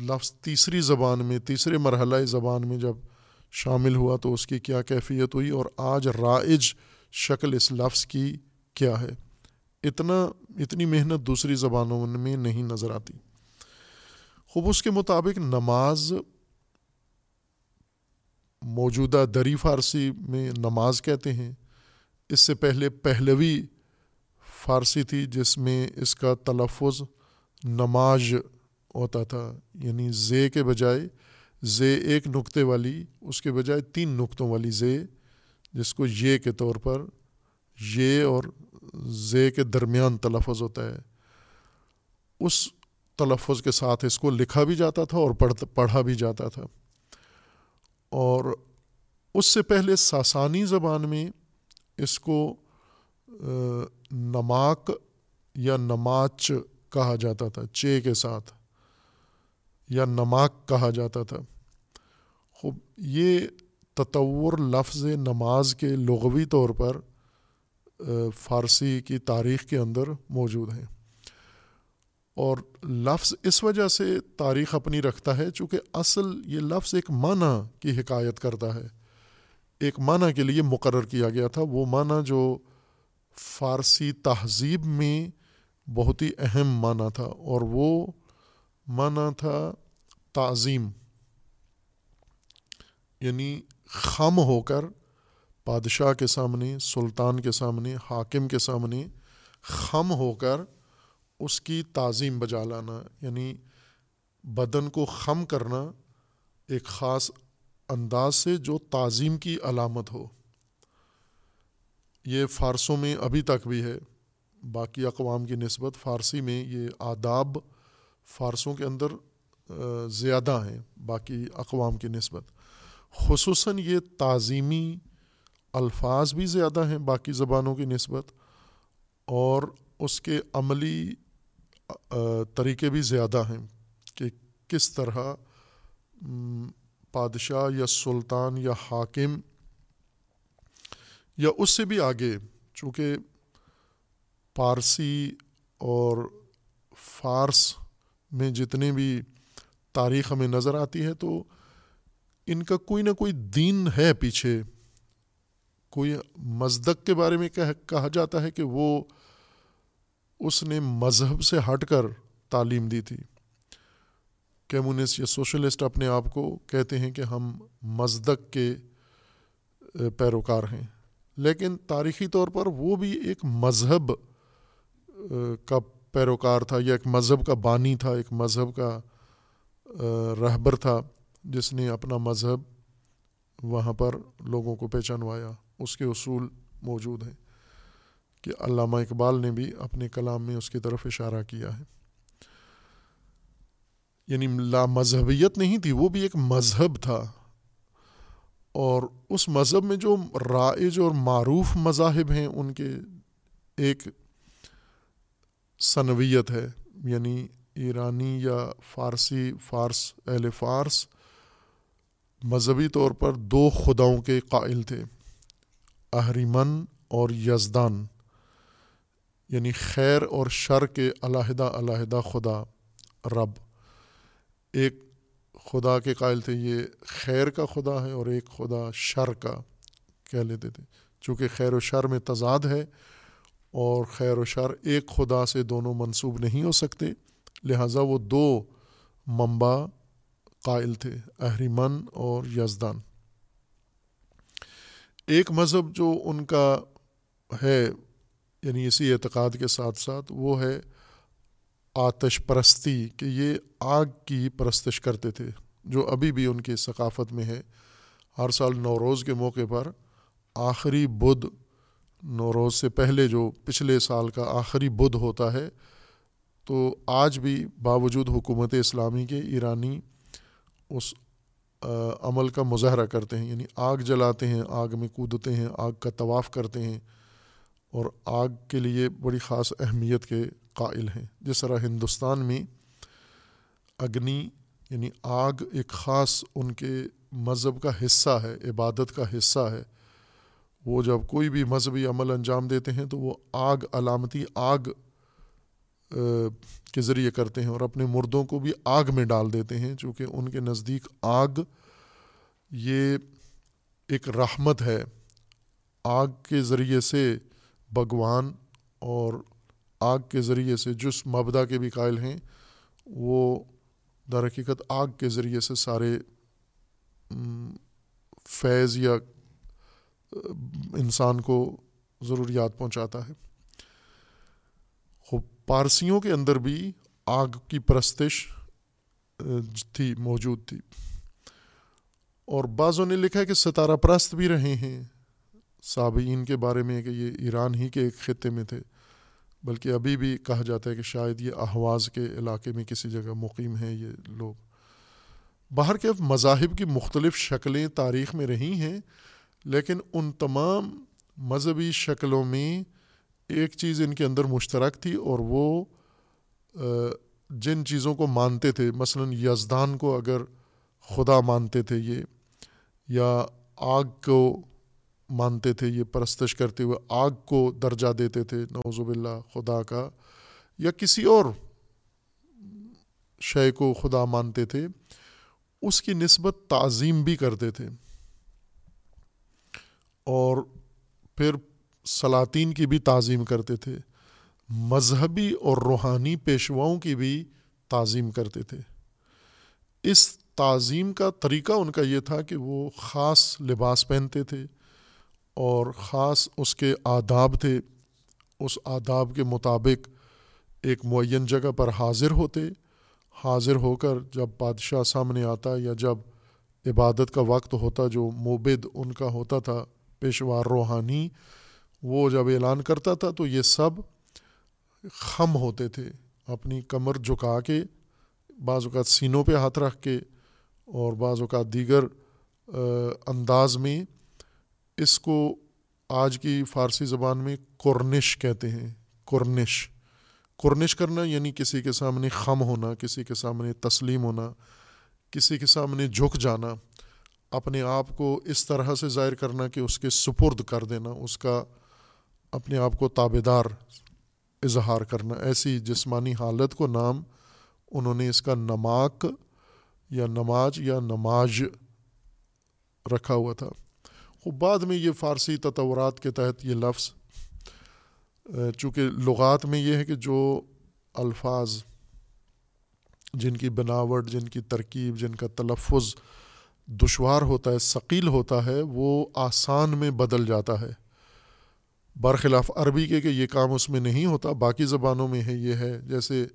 لفظ تیسری زبان میں، تیسرے مرحلہ زبان میں جب شامل ہوا تو اس کی کیا کیفیت ہوئی اور آج رائج شکل اس لفظ کی کیا ہے؟ اتنا، اتنی محنت دوسری زبانوں میں نہیں نظر آتی۔ خوب، اس کے مطابق نماز موجودہ دری فارسی میں نماز کہتے ہیں۔ اس سے پہلے پہلوی فارسی تھی جس میں اس کا تلفظ نماز ہوتا تھا یعنی زے کے بجائے زے ایک نقطے والی، اس کے بجائے تین نقطوں والی زے، جس کو یہ کے طور پر یہ اور زے کے درمیان تلفظ ہوتا ہے۔ اس تلفظ کے ساتھ اس کو لکھا بھی جاتا تھا اور پڑھا بھی جاتا تھا۔ اور اس سے پہلے ساسانی زبان میں اس کو نماک یا نماچ کہا جاتا تھا، چے کے ساتھ، یا نماک کہا جاتا تھا۔ خوب، یہ تطور لفظ نماز کے لغوی طور پر فارسی کی تاریخ کے اندر موجود ہیں۔ اور لفظ اس وجہ سے تاریخ اپنی رکھتا ہے چونکہ اصل یہ لفظ ایک معنی کی حکایت کرتا ہے۔ ایک معنی کے لیے مقرر کیا گیا تھا، وہ معنی جو فارسی تہذیب میں بہت ہی اہم معنی تھا اور وہ معنی تھا تعظیم یعنی خم ہو کر بادشاہ کے سامنے، سلطان کے سامنے، حاکم کے سامنے خم ہو کر اس کی تعظیم بجا لانا یعنی بدن کو خم کرنا ایک خاص انداز سے جو تعظیم کی علامت ہو۔ یہ فارسوں میں ابھی تک بھی ہے۔ باقی اقوام کی نسبت فارسی میں یہ آداب فارسوں کے اندر زیادہ ہیں، باقی اقوام کی نسبت۔ خصوصاً یہ تعظیمی الفاظ بھی زیادہ ہیں باقی زبانوں کی نسبت، اور اس کے عملی طریقے بھی زیادہ ہیں کہ کس طرح بادشاہ یا سلطان یا حاکم یا اس سے بھی آگے، چونکہ پارسی اور فارس میں جتنے بھی تاریخ ہمیں نظر آتی ہے، تو ان کا کوئی نہ کوئی دین ہے پیچھے۔ کوئی مزدق کے بارے میں کہا جاتا ہے کہ وہ اس نے مذہب سے ہٹ کر تعلیم دی تھی۔ کیمونسٹ یا سوشلسٹ اپنے آپ کو کہتے ہیں کہ ہم مزدق کے پیروکار ہیں۔ لیکن تاریخی طور پر وہ بھی ایک مذہب کا پیروکار تھا یا ایک مذہب کا بانی تھا، ایک مذہب کا رہبر تھا جس نے اپنا مذہب وہاں پر لوگوں کو پہچانوایا۔ اس کے اصول موجود ہیں کہ علامہ اقبال نے بھی اپنے کلام میں اس کی طرف اشارہ کیا ہے۔ یعنی لا مذہبیت نہیں تھی، وہ بھی ایک مذہب تھا۔ اور اس مذہب میں جو رائج اور معروف مذاہب ہیں، ان کے ایک ثنویت ہے یعنی ایرانی یا فارسی فارس، اہل فارس مذہبی طور پر دو خداؤں کے قائل تھے، اہریمن اور یزدان یعنی خیر اور شر کے علیحدہ علیحدہ خدا، رب۔ ایک خدا کے قائل تھے، یہ خیر کا خدا ہے اور ایک خدا شر کا کہہ لیتے تھے۔ چونکہ خیر و شر میں تضاد ہے اور خیر و شر ایک خدا سے دونوں منسوب نہیں ہو سکتے، لہٰذا وہ دو منبع قائل تھے اہریمن اور یزدان۔ ایک مذہب جو ان کا ہے یعنی اسی اعتقاد کے ساتھ ساتھ، وہ ہے آتش پرستی کہ یہ آگ کی پرستش کرتے تھے، جو ابھی بھی ان کی ثقافت میں ہے۔ ہر سال نوروز کے موقع پر آخری بدھ، نوروز سے پہلے جو پچھلے سال کا آخری بدھ ہوتا ہے، تو آج بھی باوجود حکومت اسلامی کے ایرانی اس عمل کا مظاہرہ کرتے ہیں۔ یعنی آگ جلاتے ہیں، آگ میں کودتے ہیں، آگ کا طواف کرتے ہیں۔ اور آگ کے لیے بڑی خاص اہمیت کے قائل ہیں۔ جس طرح ہندوستان میں اگنی یعنی آگ ایک خاص ان کے مذہب کا حصہ ہے، عبادت کا حصہ ہے۔ وہ جب کوئی بھی مذہبی عمل انجام دیتے ہیں تو وہ آگ، علامتی آگ کے ذریعے کرتے ہیں اور اپنے مردوں کو بھی آگ میں ڈال دیتے ہیں۔ چونکہ ان کے نزدیک آگ، یہ ایک رحمت ہے۔ آگ کے ذریعے سے بھگوان اور آگ کے ذریعے سے، جس مبدا کے بھی قائل ہیں، وہ در حقیقت آگ کے ذریعے سے سارے فیض یا انسان کو ضروریات پہنچاتا ہے۔ خوب پارسیوں کے اندر بھی آگ کی پرستش تھی، موجود تھی۔ اور بعضوں نے لکھا ہے کہ ستارہ پرست بھی رہے ہیں۔ صابئین کے بارے میں کہ یہ ایران ہی کے ایک خطے میں تھے۔ بلکہ ابھی بھی کہا جاتا ہے کہ شاید یہ احواز کے علاقے میں کسی جگہ مقیم ہیں، یہ لوگ۔ باہر کے مذاہب کی مختلف شکلیں تاریخ میں رہی ہیں، لیکن ان تمام مذہبی شکلوں میں ایک چیز ان کے اندر مشترک تھی اور وہ جن چیزوں کو مانتے تھے، مثلا یزدان کو اگر خدا مانتے تھے یہ، یا آگ کو مانتے تھے، یہ پرستش کرتے ہوئے آگ کو درجہ دیتے تھے نوزب اللہ خدا کا، یا کسی اور شے کو خدا مانتے تھے، اس کی نسبت تعظیم بھی کرتے تھے۔ اور پھر سلاطین کی بھی تعظیم کرتے تھے، مذہبی اور روحانی پیشواؤں کی بھی تعظیم کرتے تھے۔ اس تعظیم کا طریقہ ان کا یہ تھا کہ وہ خاص لباس پہنتے تھے اور خاص اس کے آداب تھے، اس آداب کے مطابق ایک معین جگہ پر حاضر ہوتے، حاضر ہو کر جب بادشاہ سامنے آتا یا جب عبادت کا وقت ہوتا جو مبد ان کا ہوتا تھا، پیشوار روحانی، وہ جب اعلان کرتا تھا تو یہ سب خم ہوتے تھے، اپنی کمر جھکا کے، بعض اوقات سینوں پہ ہاتھ رکھ کے اور بعض اوقات دیگر انداز میں اس کو آج کی فارسی زبان میں کرنش کہتے ہیں کرنش کرنش کرنا یعنی کسی کے سامنے خم ہونا، کسی کے سامنے تسلیم ہونا، کسی کے سامنے جھک جانا۔ اپنے آپ کو اس طرح سے ظاہر کرنا کہ اس کے سپرد کر دینا، اس کا اپنے آپ کو تابے دار اظہار کرنا۔ ایسی جسمانی حالت کو نام انہوں نے اس کا نماک یا نماز یا نماز رکھا ہوا تھا۔ بعد میں یہ فارسی تطورات کے تحت یہ لفظ چونکہ لغات میں یہ ہے کہ جو الفاظ جن کی بناوٹ، جن کی ترکیب، جن کا تلفظ دشوار ہوتا ہے، ثقیل ہوتا ہے، وہ آسان میں بدل جاتا ہے۔ برخلاف عربی کے کہ یہ کام اس میں نہیں ہوتا، باقی زبانوں میں ہے، یہ ہے جیسے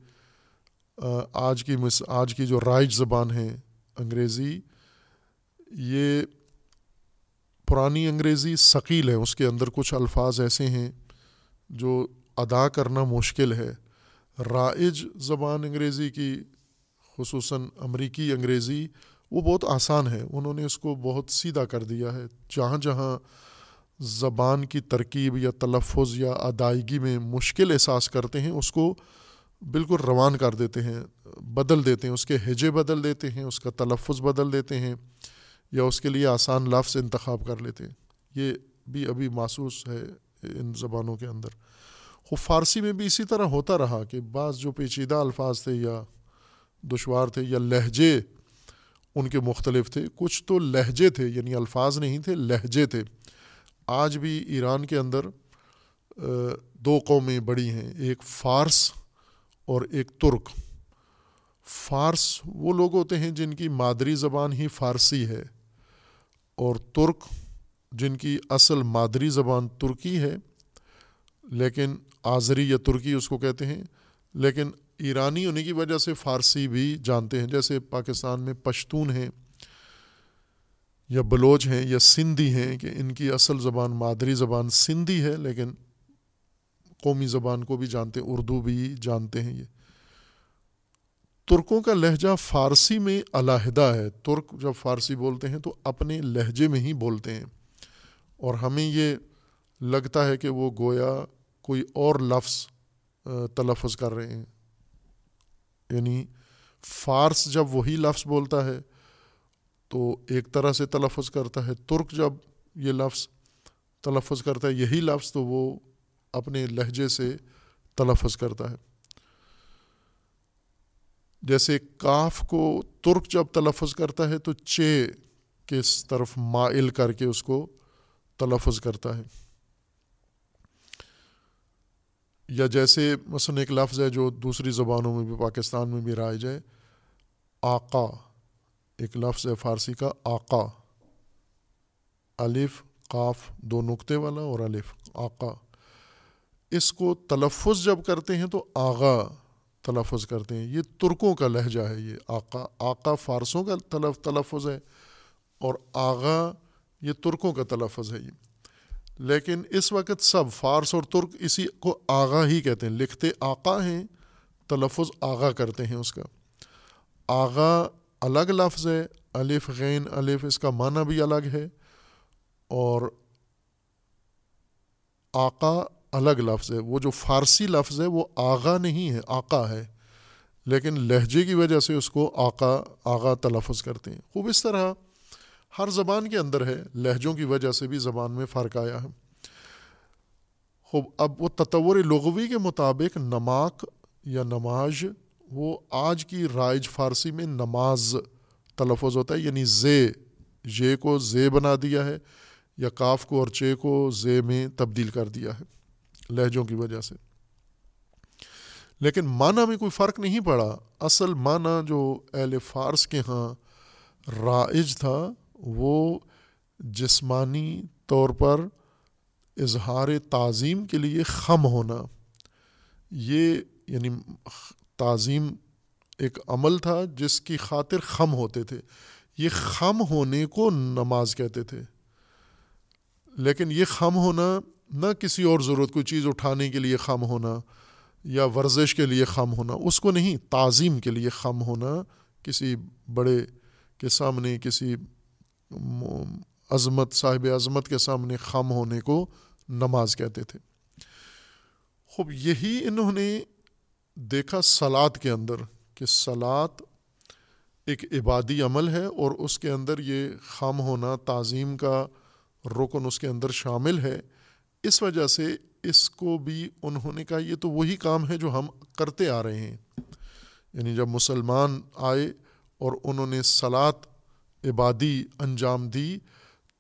آج کی مس، آج کی جو رائج زبان ہے انگریزی، یہ پرانی انگریزی ثقیل ہے، اس کے اندر کچھ الفاظ ایسے ہیں جو ادا کرنا مشکل ہے۔ رائج زبان انگریزی کی، خصوصاً امریکی انگریزی، وہ بہت آسان ہے۔ انہوں نے اس کو بہت سیدھا کر دیا ہے۔ جہاں جہاں زبان کی ترکیب یا تلفظ یا ادائیگی میں مشکل احساس کرتے ہیں، اس کو بالکل روان کر دیتے ہیں، بدل دیتے ہیں۔ اس کے ہجے بدل دیتے ہیں، اس کا تلفظ بدل دیتے ہیں۔ یا اس کے لیے آسان لفظ انتخاب کر لیتے ہیں۔ یہ بھی ابھی محسوس ہے ان زبانوں کے اندر۔ وہ فارسی میں بھی اسی طرح ہوتا رہا کہ بعض جو پیچیدہ الفاظ تھے یا دشوار تھے یا لہجے ان کے مختلف تھے، کچھ تو لہجے تھے یعنی الفاظ نہیں تھے، لہجے تھے۔ آج بھی ایران کے اندر دو قومیں بڑی ہیں، ایک فارس اور ایک ترک۔ فارس وہ لوگ ہوتے ہیں جن کی مادری زبان ہی فارسی ہے۔ اور ترک، جن کی اصل مادری زبان ترکی ہے، لیکن آذری یا ترکی اس کو کہتے ہیں، لیکن ایرانی ہونے کی وجہ سے فارسی بھی جانتے ہیں، جیسے پاکستان میں پشتون ہیں یا بلوچ ہیں یا سندھی ہیں، کہ ان کی اصل زبان مادری زبان سندھی ہے، لیکن قومی زبان کو بھی جانتے، اردو بھی جانتے ہیں یہ۔ ترکوں کا لہجہ فارسی میں علیحدہ ہے۔ ترک جب فارسی بولتے ہیں تو اپنے لہجے میں ہی بولتے ہیں۔ اور ہمیں یہ لگتا ہے کہ وہ گویا کوئی اور لفظ تلفظ کر رہے ہیں۔ یعنی فارس جب وہی لفظ بولتا ہے تو ایک طرح سے تلفظ کرتا ہے۔ ترک جب یہ لفظ تلفظ کرتا ہے، یہی لفظ تو وہ اپنے لہجے سے تلفظ کرتا ہے۔ جیسے کاف کو ترک جب تلفظ کرتا ہے تو چے کس طرف مائل کر کے اس کو تلفظ کرتا ہے۔ یا جیسے مثلا ایک لفظ ہے جو دوسری زبانوں میں بھی، پاکستان میں بھی رائج ہے، آقا۔ ایک لفظ ہے فارسی کا، آقا۔ الف، قاف، دو نقطے والا اور الف، آقا۔ اس کو تلفظ جب کرتے ہیں تو آغا۔ تلفظ کرتے ہیں۔ یہ ترکوں کا لہجہ ہے، یہ آقا آقا فارسوں کا تلف، تلفظ ہے اور آغا یہ ترکوں کا تلفظ ہے۔ یہ لیکن اس وقت سب فارس اور ترک اسی کو آغا ہی کہتے ہیں۔ لکھتے آقا ہیں، تلفظ آغا کرتے ہیں اس کا۔ آغا الگ لفظ ہے، الف غین، الف اس کا معنی بھی الگ ہے اور آقا الگ لفظ ہے۔ وہ جو فارسی لفظ ہے، وہ آغا نہیں ہے، آقا ہے۔ لیکن لہجے کی وجہ سے اس کو آقا، آغا تلفظ کرتے ہیں۔ خوب اس طرح ہر زبان کے اندر ہے، لہجوں کی وجہ سے بھی زبان میں فرق آیا ہے۔ خوب، اب وہ تطور لغوی کے مطابق نماک یا نماز، وہ آج کی رائج فارسی میں نماز تلفظ ہوتا ہے یعنی زے یہ کو زے بنا دیا ہے یا کاف کو اور چے کو زے میں تبدیل کر دیا ہے۔ لہجوں کی وجہ سے۔ لیکن معنی میں کوئی فرق نہیں پڑا۔ اصل معنی جو اہل فارس کے ہاں رائج تھا، وہ جسمانی طور پر اظہار تعظیم کے لیے خم ہونا۔ یہ یعنی تعظیم ایک عمل تھا جس کی خاطر خم ہوتے تھے۔ یہ خم ہونے کو نماز کہتے تھے۔ لیکن یہ خم ہونا نہ کسی اور ضرورت، کوئی چیز اٹھانے کے لیے خم ہونا یا ورزش کے لیے خم ہونا، اس کو نہیں، تعظیم کے لیے خم ہونا، کسی بڑے کے سامنے، کسی عظمت، صاحب عظمت کے سامنے خم ہونے کو نماز کہتے تھے۔ خوب، یہی انہوں نے دیکھا سلاد کے اندر کہ سلاد ایک عبادی عمل ہے اور اس کے اندر یہ خم ہونا، تعظیم کا رکن اس کے اندر شامل ہے۔ اس وجہ سے اس کو بھی انہوں نے کہا یہ تو وہی کام ہے جو ہم کرتے آ رہے ہیں۔ یعنی جب مسلمان آئے اور انہوں نے سلاد عبادی انجام دی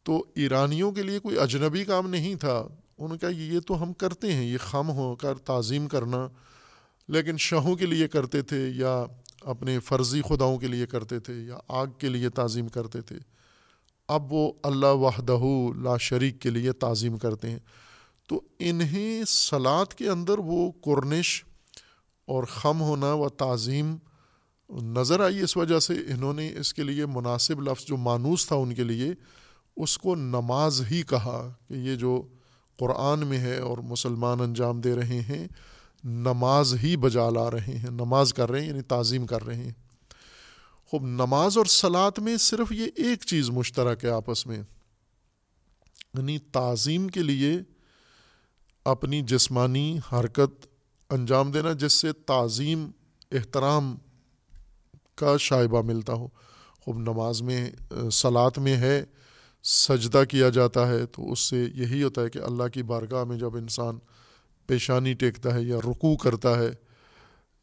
تو ایرانیوں کے لیے کوئی اجنبی کام نہیں تھا۔ انہوں نے کہا یہ تو ہم کرتے ہیں، یہ خم ہو کر تعظیم کرنا۔ لیکن شاہوں کے لیے کرتے تھے یا اپنے فرضی خداؤں کے لیے کرتے تھے یا آگ کے لیے تعظیم کرتے تھے۔ اب وہ اللہ وحدہ لا شریک کے لیے تعظیم کرتے ہیں۔ تو انہیں سلاد کے اندر وہ قرنش اور خم ہونا و تعظیم نظر آئی اس وجہ سے انہوں نے اس کے لیے مناسب لفظ جو مانوس تھا ان کے لیے، اس کو نماز ہی کہا کہ یہ جو قرآن میں ہے اور مسلمان انجام دے رہے ہیں، نماز ہی بجا لا رہے ہیں، نماز کر رہے ہیں یعنی تعظیم کر رہے ہیں۔ خوب، نماز اور سلاد میں صرف یہ ایک چیز مشترک ہے آپس میں یعنی تعظیم کے لیے اپنی جسمانی حرکت انجام دینا، جس سے تعظیم، احترام کا شائبہ ملتا ہو۔ خوب نماز میں سلاد میں ہے، سجدہ کیا جاتا ہے، تو اس سے یہی ہوتا ہے کہ اللہ کی بارگاہ میں جب انسان پیشانی ٹیکتا ہے یا رکوع کرتا ہے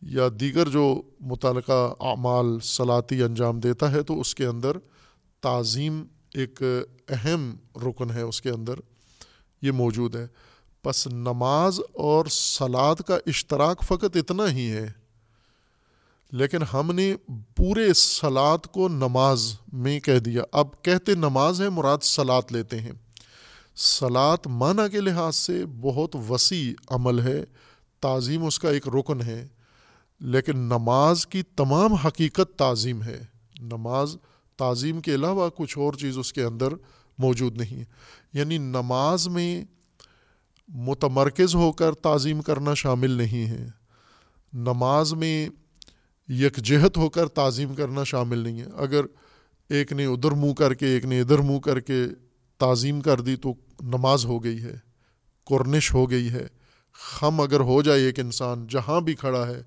یا دیگر جو متعلقہ اعمال، صلاتی انجام دیتا ہے، تو اس کے اندر تعظیم ایک اہم رکن ہے، اس کے اندر یہ موجود ہے۔ پس نماز اور سلاد کا اشتراک فقط اتنا ہی ہے۔ لیکن ہم نے پورے سلاد کو نماز میں کہہ دیا۔ اب کہتے نماز ہے، مراد سلاد لیتے ہیں۔ سلاد معنی کے لحاظ سے بہت وسیع عمل ہے، تعظیم اس کا ایک رکن ہے۔ لیکن نماز کی تمام حقیقت تعظیم ہے۔ نماز تعظیم کے علاوہ کچھ اور چیز اس کے اندر موجود نہیں یعنی نماز میں متمرکز ہو کر تعظیم کرنا شامل نہیں ہے۔ نماز میں یکجہت ہو کر تعظیم کرنا شامل نہیں ہے۔ اگر ایک نے ادھر منہ کر کے، ایک نے ادھر منہ کر کے تعظیم کر دی تو نماز ہو گئی ہے قرنش ہو گئی ہے۔ خم اگر ہو جائے ایک انسان جہاں بھی کھڑا ہے،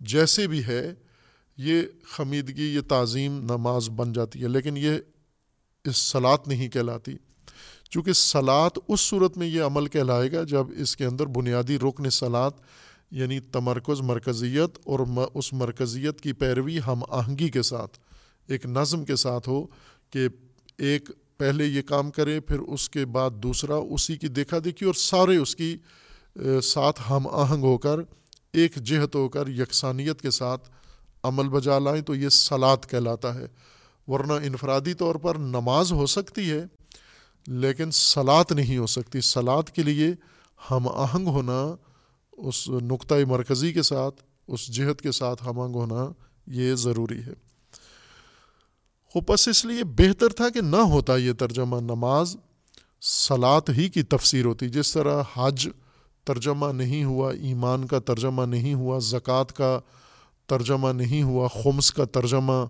جیسے بھی ہے، یہ خمیدگی، یہ تعظیم نماز بن جاتی ہے۔ لیکن یہ اس سلاد نہیں کہلاتی۔ چونکہ سلاد اس صورت میں یہ عمل کہلائے گا جب اس کے اندر بنیادی رکن سلاد یعنی تمرکز، مرکزیت اور اس مرکزیت کی پیروی ہم آہنگی کے ساتھ، ایک نظم کے ساتھ ہو کہ ایک پہلے یہ کام کرے، پھر اس کے بعد دوسرا، اسی کی دیکھا دیکھی اور سارے اس کی ساتھ ہم آہنگ ہو کر، ایک جہت ہو کر یکسانیت کے ساتھ عمل بجا لائیں تو یہ سلاد کہلاتا ہے۔ ورنہ انفرادی طور پر نماز ہو سکتی ہے لیکن سلاد نہیں ہو سکتی۔ سلاد کے لیے ہم آہنگ ہونا، اس نقطۂ مرکزی کے ساتھ، اس جہت کے ساتھ ہم آہنگ ہونا یہ ضروری ہے۔ وہ بس اس لیے بہتر تھا کہ نہ ہوتا یہ ترجمہ نماز سلاد ہی کی تفسیر ہوتی۔ جس طرح حج ترجمہ نہیں ہوا، ایمان کا ترجمہ نہیں ہوا، زکوٰۃ کا ترجمہ نہیں ہوا، خمس کا ترجمہ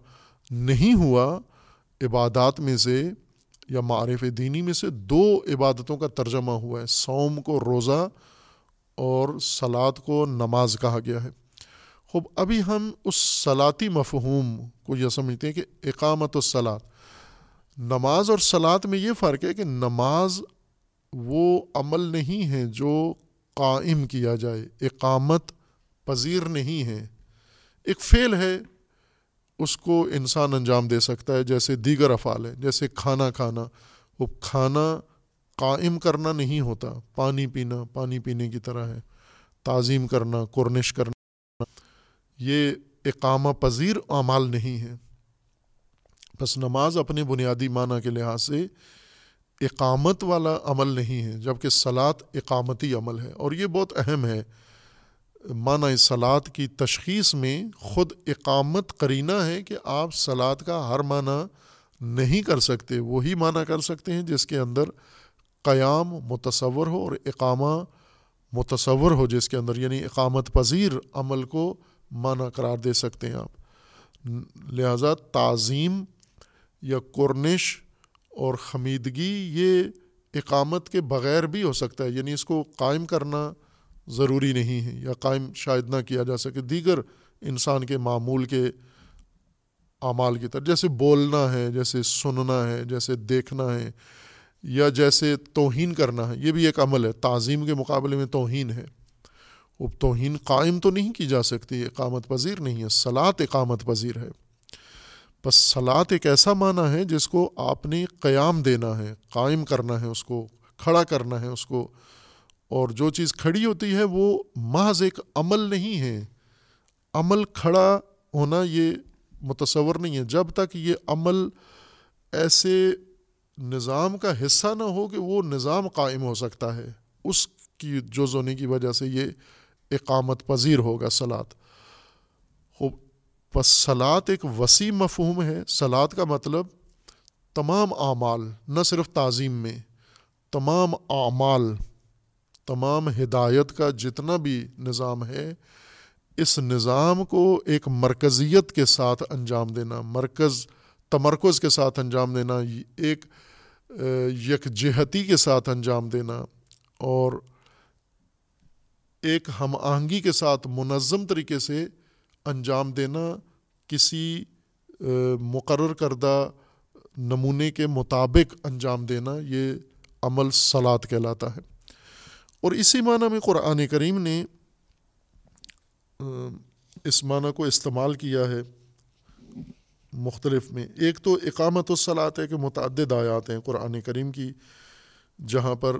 نہیں ہوا، عبادات میں سے یا معرف دینی میں سے دو عبادتوں کا ترجمہ ہوا ہے سوم کو روزہ اور سلاد کو نماز کہا گیا ہے۔ خوب، ابھی ہم اس صلاطی مفہوم کو یہ سمجھتے ہیں کہ اقامت و سلاد نماز اور سلاد میں یہ فرق ہے کہ نماز وہ عمل نہیں ہے جو قائم کیا جائے۔ اقامت پذیر نہیں ہے۔ ایک فعل ہے اس کو انسان انجام دے سکتا ہے جیسے دیگر افعال ہے جیسے کھانا کھانا۔ وہ کھانا قائم کرنا نہیں ہوتا، پانی پینا، پانی پینے کی طرح ہے۔ تعظیم کرنا قرنش کرنا۔ یہ اقامہ پذیر اعمال نہیں ہے بس نماز اپنے بنیادی معنی کے لحاظ سے اقامت والا عمل نہیں ہے جبکہ سلاد اقامتی عمل ہے۔ اور یہ بہت اہم ہے۔ معنی سلاد کی تشخیص میں خود اقامت کرینہ ہے کہ آپ سلاد کا ہر معنی نہیں کر سکتے، وہی معنی کر سکتے ہیں جس کے اندر قیام متصور ہو اور اقامہ متصور ہو، جس کے اندر یعنی اقامت پذیر عمل کو معنی قرار دے سکتے ہیں آپ۔ لہذا تعظیم یا قرنش اور خمیدگی یہ اقامت کے بغیر بھی ہو سکتا ہے یعنی اس کو قائم کرنا ضروری نہیں ہے یا قائم شاید نہ کیا جا سکے۔ دیگر انسان کے معمول کے اعمال کی طرح جیسے بولنا ہے، جیسے سننا ہے، جیسے دیکھنا ہے، یا جیسے توہین کرنا ہے، یہ بھی ایک عمل ہے۔ تعظیم کے مقابلے میں توہین ہے۔ وہ توہین قائم تو نہیں کی جا سکتی، اقامت پذیر نہیں ہے۔ سلاد اقامت پذیر ہے۔ بس سلاد ایک ایسا معنی ہے جس کو آپ نے قیام دینا ہے، قائم کرنا ہے، اس کو کھڑا کرنا ہے، اس کو اور جو چیز کھڑی ہوتی ہے وہ محض ایک عمل نہیں ہے۔ عمل کھڑا ہونا یہ متصور نہیں ہے۔ جب تک یہ عمل ایسے نظام کا حصہ نہ ہو کہ وہ نظام قائم ہو سکتا ہے، اس کی جز ہونے کی وجہ سے یہ اقامت پذیر ہوگا سلاد خوب بس سلاد ایک وسیع مفہوم ہے۔ سلاد کا مطلب تمام اعمال، نہ صرف تعظیم میں، تمام اعمال۔ تمام ہدایت کا جتنا بھی نظام ہے، اس نظام کو ایک مرکزیت کے ساتھ انجام دینا، مرکز تمرکز کے ساتھ انجام دینا، ایک یک جہتی کے ساتھ انجام دینا اور ایک ہم آہنگی کے ساتھ منظم طریقے سے انجام دینا کسی مقرر کردہ نمونے کے مطابق انجام دینا، یہ عمل سلاد کہلاتا ہے۔ اور اسی معنی میں قرآن کریم نے اس معنی کو استعمال کیا ہے مختلف میں۔ ایک تو اقامت الصلاط ہے کہ متعدد آیات ہیں قرآن کریم کی، جہاں پر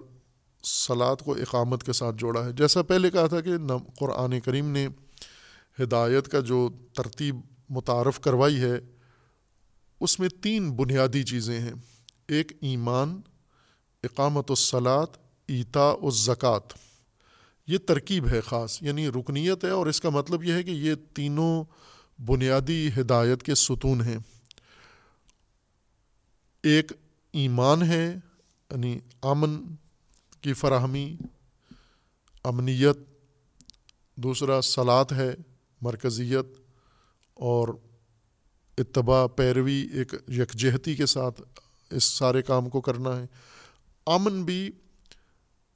سلاد کو اقامت کے ساتھ جوڑا ہے۔ جیسا پہلے کہا تھا کہ قرآن کریم نے ہدایت کا جو ترتیب متعارف کروائی ہے، اس میں تین بنیادی چیزیں ہیں۔ ایک، ایمان، اقامت الصلاط ایتا و زکوٰۃ یہ ترکیب ہے خاص یعنی رکنیت ہے اور اس کا مطلب یہ ہے کہ یہ تینوں بنیادی ہدایت کے ستون ہیں۔ ایک ایمان ہے یعنی امن کی فراہمی، امنیت، دوسرا سلاد ہے، مرکزیت، اور اتباع پیروی، ایک یکجہتی کے ساتھ اس سارے کام کو کرنا ہے۔ امن بھی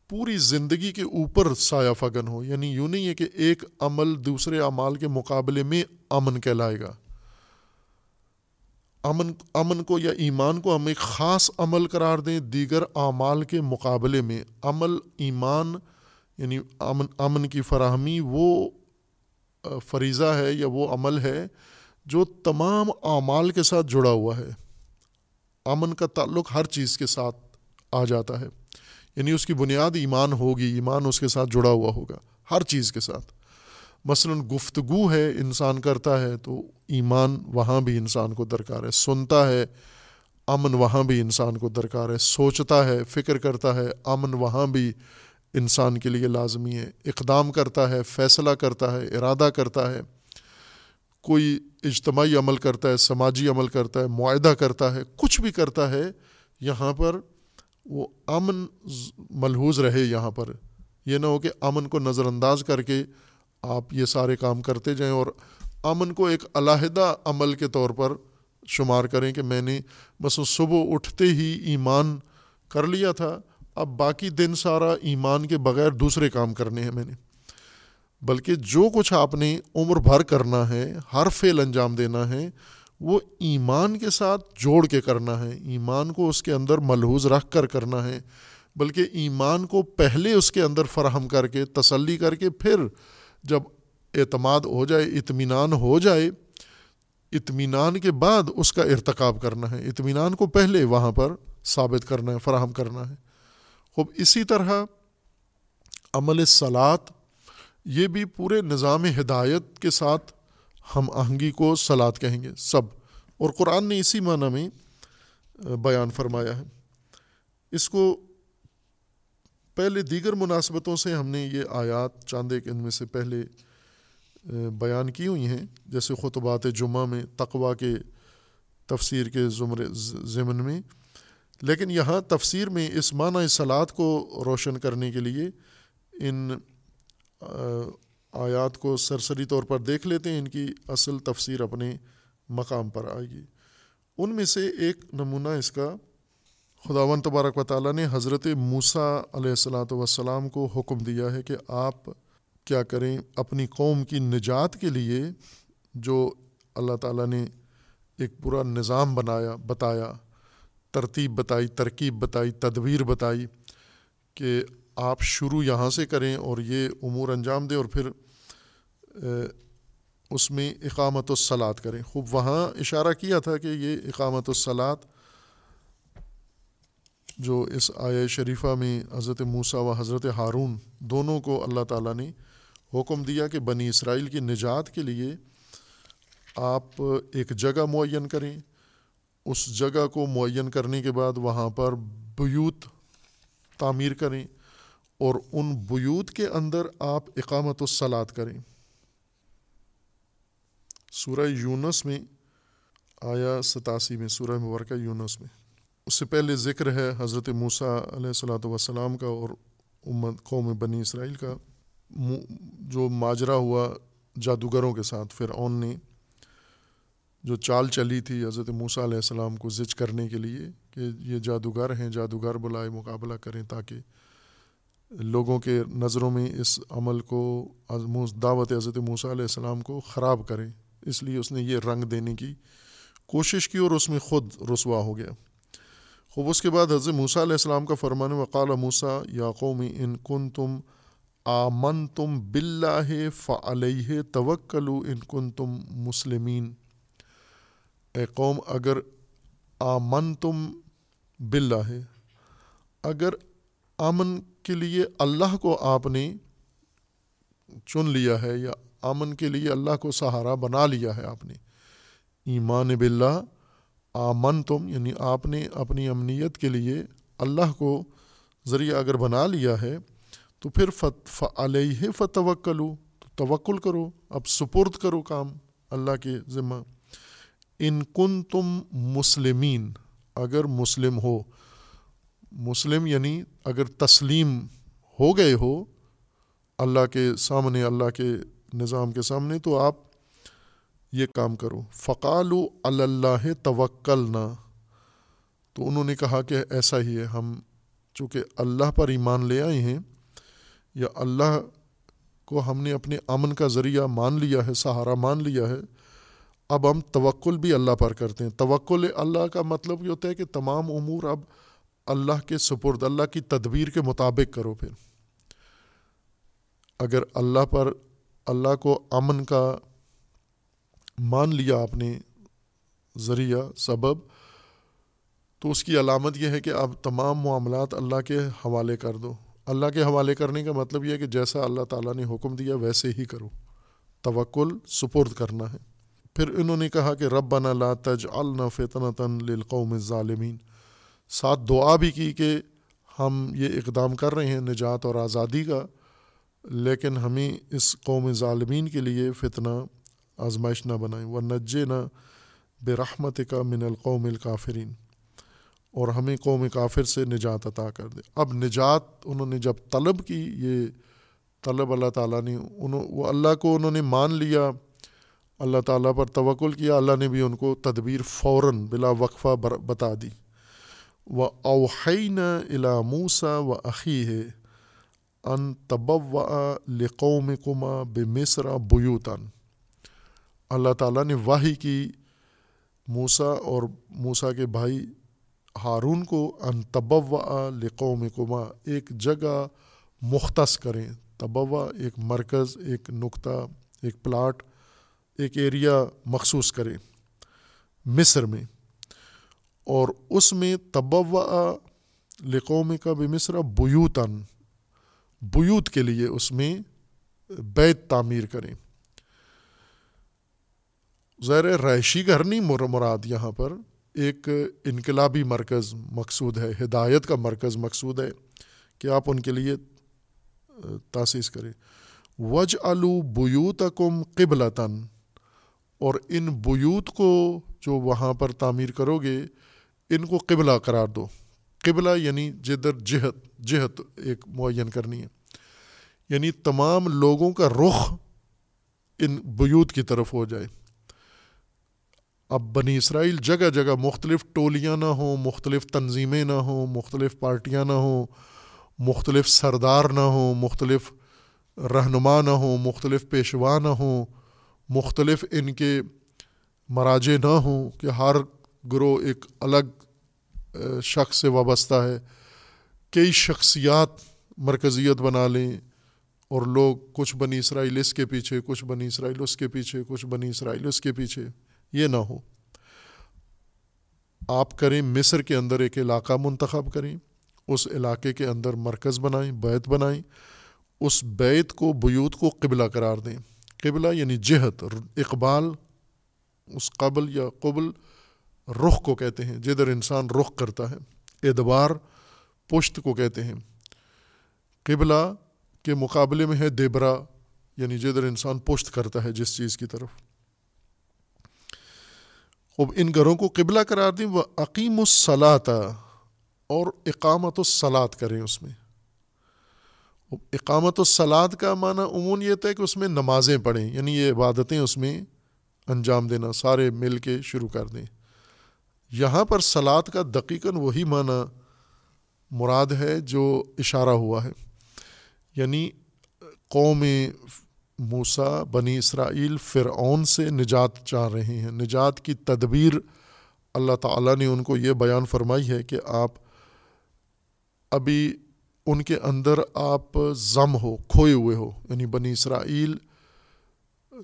پوری زندگی کے اوپر سایہ فگن ہو یعنی یوں نہیں ہے کہ ایک عمل دوسرے اعمال کے مقابلے میں امن کہلائے گا۔ امن امن کو یا ایمان کو ہم ایک خاص عمل قرار دیں دیگر اعمال کے مقابلے میں۔ عمل، ایمان یعنی امن امن کی فراہمی، وہ فریضہ ہے یا وہ عمل ہے جو تمام اعمال کے ساتھ جڑا ہوا ہے۔ امن کا تعلق ہر چیز کے ساتھ آ جاتا ہے۔ یعنی اس کی بنیاد ایمان ہوگی، ایمان اس کے ساتھ جڑا ہوا ہوگا، ہر چیز کے ساتھ۔ مثلا گفتگو ہے، انسان کرتا ہے تو ایمان وہاں بھی انسان کو درکار ہے، سنتا ہے، امن وہاں بھی انسان کو درکار ہے، سوچتا ہے، فکر کرتا ہے، امن وہاں بھی انسان کے لیے لازمی ہے۔ اقدام کرتا ہے، فیصلہ کرتا ہے، ارادہ کرتا ہے۔ کوئی اجتماعی عمل کرتا ہے، سماجی عمل کرتا ہے، معاہدہ کرتا ہے، کچھ بھی کرتا ہے، یہاں پر وہ امن ملحوظ رہے یہاں پر۔ یہ نہ ہو کہ امن کو نظر انداز کر کے آپ یہ سارے کام کرتے جائیں اور امن کو ایک علیحدہ عمل کے طور پر شمار کریں کہ میں نے بس صبح اٹھتے ہی ایمان کر لیا تھا، اب باقی دن سارا ایمان کے بغیر دوسرے کام کرنے ہیں میں نے۔ بلکہ جو کچھ آپ نے عمر بھر کرنا ہے ہر فعل انجام دینا ہے وہ ایمان کے ساتھ جوڑ کے کرنا ہے، ایمان کو اس کے اندر ملحوظ رکھ کر کرنا ہے، بلکہ ایمان کو پہلے اس کے اندر فراہم کر کے، تسلی کر کے پھر جب اعتماد ہو جائے، اطمینان ہو جائے، اطمینان کے بعد اس کا ارتکاب کرنا ہے۔ اطمینان کو پہلے وہاں پر ثابت کرنا ہے، فراہم کرنا ہے۔ خوب، اسی طرح عمل صلات، یہ بھی پورے نظام ہدایت کے ساتھ ہم آہنگی کو سلاد کہیں گے، سب۔ اور قرآن نے اسی معنی میں بیان فرمایا ہے۔ اس کو پہلے دیگر مناسبتوں سے ہم نے یہ آیات چاند ایک ان میں سے پہلے بیان کی ہوئی ہیں۔ جیسے خطبات جمعہ میں تقوا کے تفسیر کے زمر ضمن میں۔ لیکن یہاں تفسیر میں اس معنی سلاد کو روشن کرنے کے لیے ان آیات کو سرسری طور پر دیکھ لیتے ہیں، ان کی اصل تفسیر اپنے مقام پر آئے گی۔ ان میں سے ایک نمونہ اس کا خداون تبارک و تعالیٰ نے حضرت موسیٰ علیہ السلاۃ وسلام کو حکم دیا ہے کہ آپ کیا کریں اپنی قوم کی نجات کے لیے، جو اللہ تعالیٰ نے ایک پورا نظام بنایا، بتایا، ترتیب بتائی، ترکیب بتائی، تدبیر بتائی کہ آپ شروع یہاں سے کریں اور یہ امور انجام دیں اور پھر اس میں اقامت الصلاط کریں۔ خوب، وہاں اشارہ کیا تھا کہ یہ اقامت الصلاط جو اس آیا شریفہ میں حضرت موسیٰ و حضرت ہارون دونوں کو اللہ تعالیٰ نے حکم دیا کہ بنی اسرائیل کی نجات کے لیے آپ ایک جگہ معین کریں۔ اس جگہ کو معین کرنے کے بعد وہاں پر بیوت تعمیر کریں اور ان بیوت کے اندر آپ اقامت الصلاط کریں۔ سورہ یونس میں آیا ستاسی میں، سورہ مبارکہ یونس میں۔ اس سے پہلے ذکر ہے حضرت موسیٰ علیہ السلاۃ وسلام کا اور امت، قوم بنی اسرائیل کا۔ جو ماجرا ہوا جادوگروں کے ساتھ پھر نے جو چال چلی تھی حضرت موسیٰ علیہ السلام کو زچ کرنے کے لیے کہ یہ جادوگر ہیں، جادوگر بلائے مقابلہ کریں تاکہ لوگوں کے نظروں میں اس عمل کو دعوت حضرت موسیٰ علیہ السلام کو خراب کریں۔ اس لیے اس نے یہ رنگ دینے کی کوشش کی اور اس میں خود رسوا ہو گیا۔ خوب، اس کے بعد حضرت موسیٰ علیہ السلام کا فرمان وقال موسیٰ، یا قومی ان کن تم آمن تم بلّہ فعلیہ توکلو ان کن تم مسلمین۔ اے قوم، اگر آمن تم بلّہ اگر امن کے لیے اللہ کو آپ نے چن لیا ہے یا امن کے لیے اللہ کو سہارا بنا لیا ہے آپ نے۔ ایمان باللہ آمن تم یعنی آپ نے اپنی امنیت کے لیے اللہ کو ذریعہ اگر بنا لیا ہے، تو پھر فت علیہ فتوکلو، تو توکل کرو، اب سپرد کرو کام اللہ کے ذمہ۔ ان کن تم مسلمین، اگر مسلم ہو، مسلم یعنی اگر تسلیم ہو گئے ہو، اللہ کے سامنے، اللہ کے نظام کے سامنے تو آپ یہ کام کرو۔ فقال اللہ توکل نہ تو انہوں نے کہا کہ ایسا ہی ہے، ہم چونکہ اللہ پر ایمان لے آئے ہیں، یا اللہ کو ہم نے اپنے امن کا ذریعہ مان لیا ہے، سہارا مان لیا ہے، اب ہم توکل بھی اللہ پر کرتے ہیں۔ توکل اللہ کا مطلب یہ ہوتا ہے کہ تمام امور اب اللہ کے سپرد، اللہ کی تدبیر کے مطابق کرو پھر۔ اگر اللہ پر اللہ کو امن کا مان لیا آپ نے ذریعہ، سبب، تو اس کی علامت یہ ہے کہ اب تمام معاملات اللہ کے حوالے کر دو۔ اللہ کے حوالے کرنے کا مطلب یہ ہے کہ جیسا اللہ تعالیٰ نے حکم دیا، ویسے ہی کرو۔ توکل، سپرد کرنا ہے۔ پھر انہوں نے کہا کہ رب لا تج الفتن للقوم ظالمین ساتھ دعا بھی کی کہ ہم یہ اقدام کر رہے ہیں، نجات اور آزادی کا۔ لیکن ہمیں اس قوم ظالمین کے لیے فتنہ، آزمائش نہ بنائیں و نج نہ بے رحمت کا من القوم الکافرین۔ اور ہمیں قوم کافر سے نجات عطا کر دے۔ اب نجات انہوں نے جب طلب کی، یہ طلب اللہ تعالیٰ نے انہوں وہ اللہ کو انہوں نے مان لیا، اللہ تعالیٰ پر توکل کیا، اللہ نے بھی ان کو تدبیر فوراً بلا وقفہ بتا دی۔ و اوحین الا موسا و عقی ہے ان تب لقوم کما بے مصرا بیوتن اللہ تعالیٰ نے واہی کی موسا اور موسا کے بھائی ہارون کو ان تبوا لقوم کما ایک جگہ مختص کریں۔ تبوا ایک مرکز، ایک نقطہ، ایک پلاٹ، ایک ایریا مخصوص کریں۔ مصر میں۔ اور اس میں تبوا لقوم کا بھی مصر بیوتاً۔ بیوت کے لیے اس میں بیت تعمیر کریں۔ ظاہر رہائشی گھر نہیں مراد یہاں پر ایک انقلابی مرکز مقصود ہے، ہدایت کا مرکز مقصود ہے کہ آپ ان کے لیے تاسیس کریں۔ وج الو بیوت کم قبلتاً، اور ان بیوت کو جو وہاں پر تعمیر کرو گے، ان کو قبلہ قرار دو۔ قبلہ یعنی جدھر جہت جہت ایک معین کرنی ہے۔ یعنی تمام لوگوں کا رخ ان بیوت کی طرف ہو جائے۔ اب بنی اسرائیل جگہ جگہ مختلف ٹولیاں نہ ہوں، مختلف تنظیمیں نہ ہوں، مختلف پارٹیاں نہ ہوں، مختلف سردار نہ ہوں، مختلف رہنما نہ ہوں، مختلف پیشوا نہ ہوں، مختلف ان کے مراجے نہ ہوں کہ ہر گروہ ایک الگ شخص سے وابستہ ہے۔ کئی شخصیات مرکزیت بنا لیں اور لوگ کچھ بنی اسرائیل اس کے پیچھے، کچھ بنی اسرائیل اس کے پیچھے، کچھ بنی اسرائیل اس کے پیچھے۔ یہ نہ ہو۔ آپ کریں مصر کے اندر ایک علاقہ منتخب کریں، اس علاقے کے اندر مرکز بنائیں، بیت بنائیں، اس بیت کو، بیوت کو قبلہ قرار دیں۔ قبلہ یعنی جہت، اقبال، اس قبل یا قبل رخ کو کہتے ہیں، جدھر انسان رخ کرتا ہے ادبار پشت کو کہتے ہیں۔ قبلہ کے مقابلے میں ہے دیبرا یعنی جدھر انسان پشت کرتا ہے جس چیز کی طرف۔ اب ان گھروں کو قبلہ قرار دیں، وہ عقیم الصلاط اور اقامت الصلاط کریں اس میں۔ اقامت الصلاط کا معنی عموماً یہ تھا کہ اس میں نمازیں پڑھیں یعنی یہ عبادتیں اس میں انجام دینا، سارے مل کے شروع کر دیں۔ یہاں پر سلاد کا دقیقاً وہی معنی مراد ہے جو اشارہ ہوا ہے۔ یعنی قوم موسا بنی اسرائیل، فرعون سے نجات چاہ رہے ہیں۔ نجات کی تدبیر اللہ تعالیٰ نے ان کو یہ بیان فرمائی ہے کہ آپ ابھی ان کے اندر آپ ضم ہو، کھوئے ہوئے ہو۔ یعنی بنی اسرائیل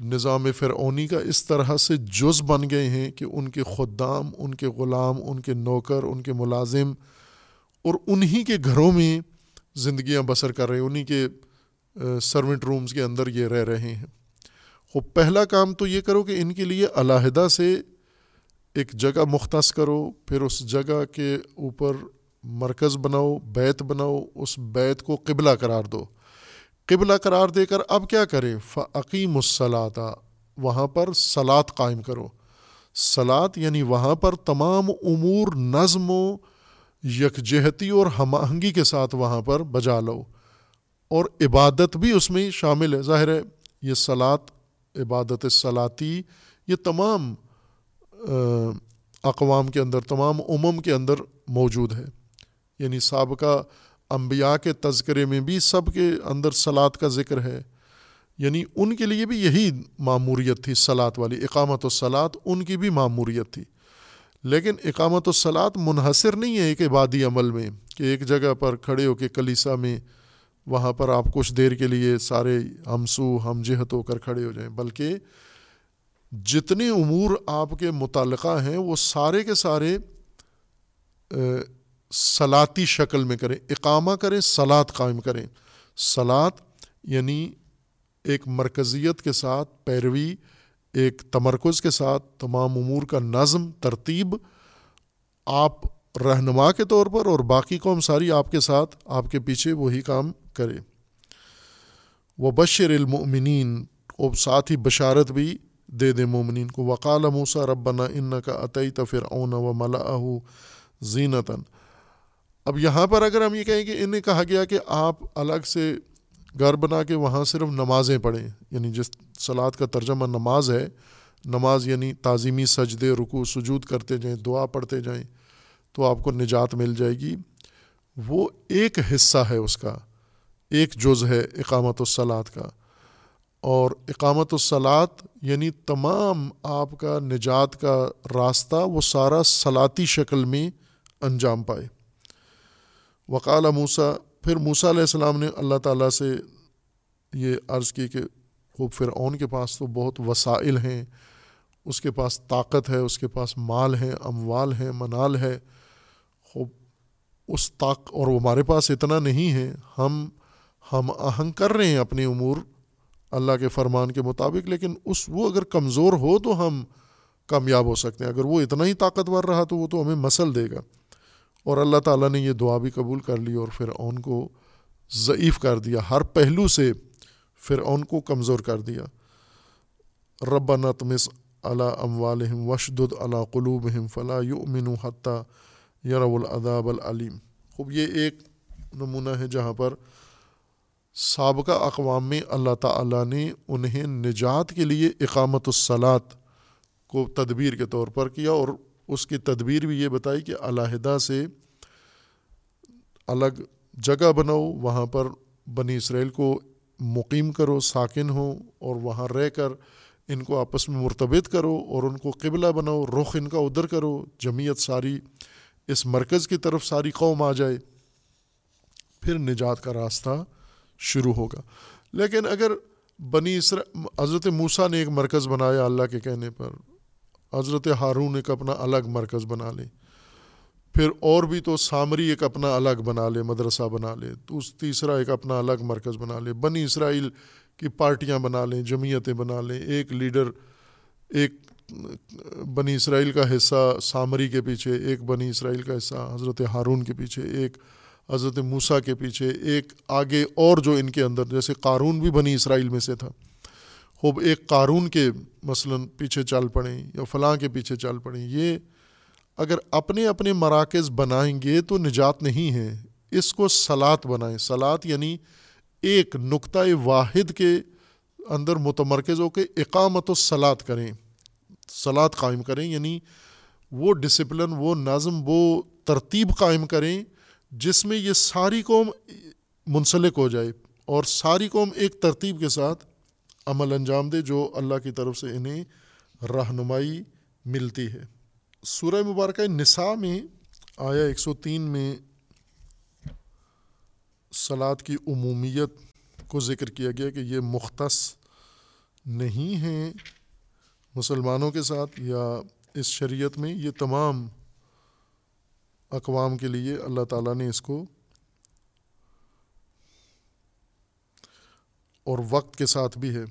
نظام فرعونی کا اس طرح سے جز بن گئے ہیں کہ ان کے خدام، ان کے غلام، ان کے نوکر، ان کے ملازم اور انہی کے گھروں میں زندگیاں بسر کر رہے ہیں، انہی کے سروینٹ رومز کے اندر یہ رہ رہے ہیں۔ وہ پہلا کام تو یہ کرو کہ ان کے لیے علیحدہ سے ایک جگہ مختص کرو، پھر اس جگہ کے اوپر مرکز بناؤ، بیت بناؤ، اس بیت کو قبلہ قرار دو۔ قبلہ قرار دے کر اب کیا کریں؟ فعقیم الصلاط وہاں پر سلاد قائم کرو۔ سلاد یعنی وہاں پر تمام امور نظم و یکجہتی اور ہم آہنگی کے ساتھ وہاں پر بجا لو۔ اور عبادت بھی اس میں شامل ہے۔ ظاہر ہے، یہ سلاد عبادت صلاطی یہ تمام اقوام کے اندر، تمام امم کے اندر موجود ہے۔ یعنی سابقہ انبیاء کے تذکرے میں بھی سب کے اندر سلاد کا ذکر ہے۔ یعنی ان کے لیے بھی یہی معموریت تھی سلاد والی۔ اقامت و سلاد ان کی بھی معموریت تھی۔ لیکن اقامت و سلاد منحصر نہیں ہے ایک عبادی عمل میں کہ ایک جگہ پر کھڑے ہو کے کلیسا میں وہاں پر آپ کچھ دیر کے لیے سارے ہمسو، ہم جہت ہو کر کھڑے ہو جائیں۔ بلکہ جتنے امور آپ کے متعلقہ ہیں، وہ سارے کے سارے سلاتی شکل میں کریں، اقامہ کریں، سلاد قائم کریں۔ سلاد یعنی ایک مرکزیت کے ساتھ، پیروی، ایک تمرکز کے ساتھ، تمام امور کا نظم، ترتیب۔ آپ رہنما کے طور پر اور باقی قوم ساری آپ کے ساتھ، آپ کے پیچھے وہی کام کرے وہ بشر المؤمنین، اور ساتھ ہی بشارت بھی دے دے مومنین کو۔ وقال موسا ربنا ان کا عطی تفر اون و ملا زینتاً۔ اب یہاں پر اگر ہم یہ کہیں کہ انہیں کہا گیا کہ آپ الگ سے گھر بنا کے وہاں صرف نمازیں پڑھیں یعنی جس سلاد کا ترجمہ نماز ہے، نماز یعنی تعظیمی سجدے رکو سجود کرتے جائیں، دعا پڑھتے جائیں، تو آپ کو نجات مل جائے گی۔ وہ ایک حصہ ہے اس کا، ایک جز ہے اقامت الصلاط کا۔ اور اقامت الصلاط یعنی تمام آپ کا نجات کا راستہ وہ سارا صلاتی شکل میں انجام پائے۔ وقال موسا پھر موسا علیہ السلام نے اللہ تعالیٰ سے یہ عرض کی کہ خوب فرعون کے پاس تو بہت وسائل ہیں، اس کے پاس طاقت ہے، اس کے پاس مال ہے، اموال ہے، منال ہے۔ خوب، اس طاق، اور ہمارے پاس اتنا نہیں ہے، ہم ہم آہنگ کر رہے ہیں اپنی امور اللہ کے فرمان کے مطابق، لیکن اس، وہ اگر کمزور ہو تو ہم کامیاب ہو سکتے ہیں۔ اگر وہ اتنا ہی طاقتور رہا تو وہ تو ہمیں مسل دے گا۔ اور اللہ تعالیٰ نے یہ دعا بھی قبول کر لی اور پھر اون کو ضعیف کر دیا۔ ہر پہلو سے پھر اون کو کمزور کر دیا۔ رب نتمس علا اموالہم وشد علا قلوبہم فلا یؤمن حتیٰ یرو الاداب العلیم۔ خوب، یہ ایک نمونہ ہے جہاں پر سابقہ اقوام میں اللہ تعالیٰ نے انہیں نجات کے لیے اقامت الصلاط کو تدبیر کے طور پر کیا اور اس کی تدبیر بھی یہ بتائی کہ علیحدہ سے الگ جگہ بناؤ، وہاں پر بنی اسرائیل کو مقیم کرو، ساکن ہو اور وہاں رہ کر ان کو آپس میں مرتبط کرو اور ان کو قبلہ بناؤ، رخ ان کا ادھر کرو، جمعیت ساری اس مرکز کی طرف ساری قوم آ جائے، پھر نجات کا راستہ شروع ہوگا۔ لیکن اگر بنی اسر حضرت موسیٰ نے ایک مرکز بنایا اللہ کے کہنے پر حضرت ہارون ایک اپنا الگ مرکز بنا لے۔ پھر اور بھی تو سامری ایک اپنا الگ بنا لے، مدرسہ بنا لے۔ تو اس تیسرا ایک اپنا الگ مرکز بنا لے۔ بنی اسرائیل کی پارٹیاں بنا لیں، جمعیتیں بنا لیں۔ ایک لیڈر، ایک بنی اسرائیل کا حصہ سامری کے پیچھے، ایک بنی اسرائیل کا حصہ حضرت ہارون کے پیچھے، ایک حضرت موسیٰ کے پیچھے، ایک آگے اور جو ان کے اندر، جیسے قارون بھی بنی اسرائیل میں سے تھا۔ خوب ایک قارون کے مثلا پیچھے چل پڑیں یا فلاں کے پیچھے چل پڑیں، یہ اگر اپنے اپنے مراکز بنائیں گے تو نجات نہیں ہے۔ اس کو سلاد بنائیں۔ سلاد یعنی ایک نقطۂ واحد کے اندر متمرکز ہو کے اقامت و سلاد کریں۔ سلاد قائم کریں یعنی وہ ڈسپلن وہ نظم، وہ ترتیب قائم کریں جس میں یہ ساری قوم منسلک ہو جائے اور ساری قوم ایک ترتیب کے ساتھ عمل انجام دے جو اللہ کی طرف سے انہیں رہنمائی ملتی ہے۔ سورہ مبارکہ نساء میں آیا ایک سو تین میں سلاد کی عمومیت کو ذکر کیا گیا کہ یہ مختص نہیں ہیں مسلمانوں کے ساتھ یا اس شریعت میں، یہ تمام اقوام کے لیے اللہ تعالیٰ نے اس کو اور وقت کے ساتھ بھی ہے۔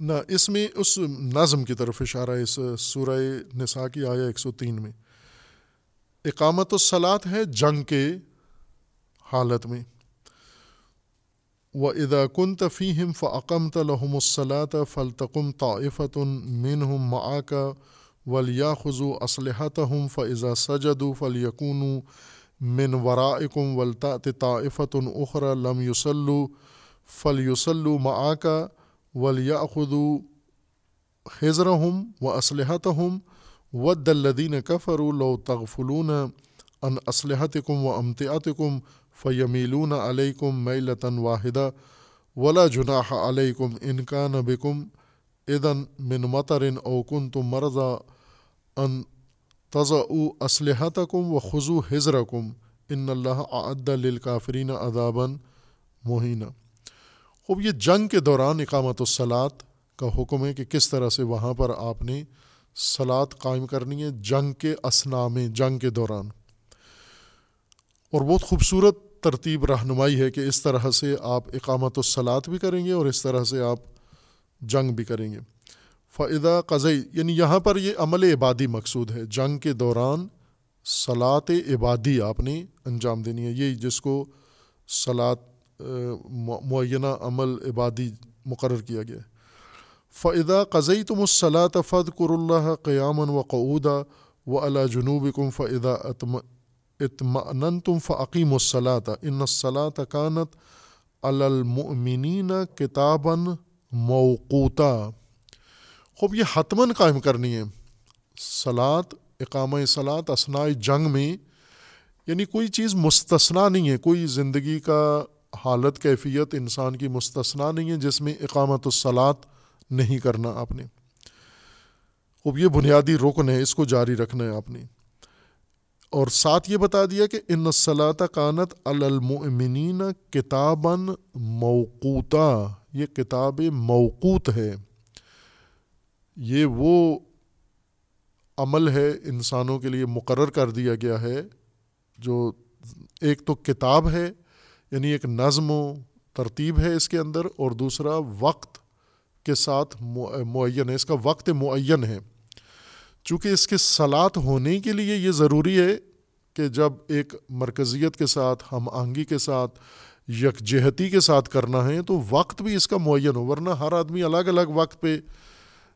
نہ اس میں اس نظم کی طرف اشارہ اس سورہ نساء کی آیا ایک سو تین میں۔ اقامت الصلاط ہے جنگ کے حالت میں۔ و ادا کن تفیم فعقم تلحم الصلاط فلتقم طافت من ہم معاکہ ولیا خزو اسلحت ہم فضا سجد فل یقون من ورائکم ولطا طافت اخرا لم یوسلو فل یوسلو معاکا ولیہ خدو حضر و اسلحت ہم و دلدین کفر لو تغفلون ان اسلحت کم و امتعت کم فیمیلون علیکم میلتاً واحدہ ولا جناح علیکم انکان بکم ادن من مطرن اوکن تم مرضا ان تض او اسلحت کم و خضو حضر کم ان اللہ عد الکافرین ادابً مہینہ خوب، یہ جنگ کے دوران اقامت الصلاط کا حکم ہے کہ کس طرح سے وہاں پر آپ نے سلاد قائم کرنی ہے جنگ کے اسنا میں جنگ کے دوران۔ اور بہت خوبصورت ترتیب رہنمائی ہے کہ اس طرح سے آپ اقامت الصلاط بھی کریں گے اور اس طرح سے آپ جنگ بھی کریں گے۔ فعدہ قزئی یعنی یہاں پر یہ عمل عبادی مقصود ہے۔ جنگ کے دوران صلاط عبادی آپ نے انجام دینی ہے۔ یہ جس کو صلاط معینہ عمل عبادی مقرر کیا گیا ہے۔ فعدہ قزئی تم الصلاۃ فد قر اللہ قیامن و قعودہ و اللہ جنوب کم فعدہ اطمن تم فعقیم الصلاۃ ان صلاۃ کانت المنین کتاباً موقوتا۔ خوب، یہ حتمن قائم کرنی ہے۔ سلاد اقامہ سلاد اسنائے جنگ میں یعنی کوئی چیز مستثنا نہیں ہے۔ کوئی زندگی کا حالت، کیفیت، انسان کی مستثنا نہیں ہے، جس میں اقامت الصلاط نہیں کرنا آپ نے۔ خوب، یہ بنیادی رکن ہے، اس کو جاری رکھنا ہے آپ نے۔ اور ساتھ یہ بتا دیا کہ ان صلاح کانت المنین کتاباً موقوتا۔ یہ کتاب موقوت ہے۔ یہ وہ عمل ہے انسانوں کے لیے مقرر کر دیا گیا ہے، جو ایک تو کتاب ہے یعنی ایک نظم و ترتیب ہے اس کے اندر، اور دوسرا وقت کے ساتھ معین ہے، اس کا وقت معین ہے۔ چونکہ اس کے سلاد ہونے کے لیے یہ ضروری ہے کہ جب ایک مرکزیت کے ساتھ، ہم آہنگی کے ساتھ، یکجہتی کے ساتھ کرنا ہے، تو وقت بھی اس کا معین ہو، ورنہ ہر آدمی الگ الگ وقت پہ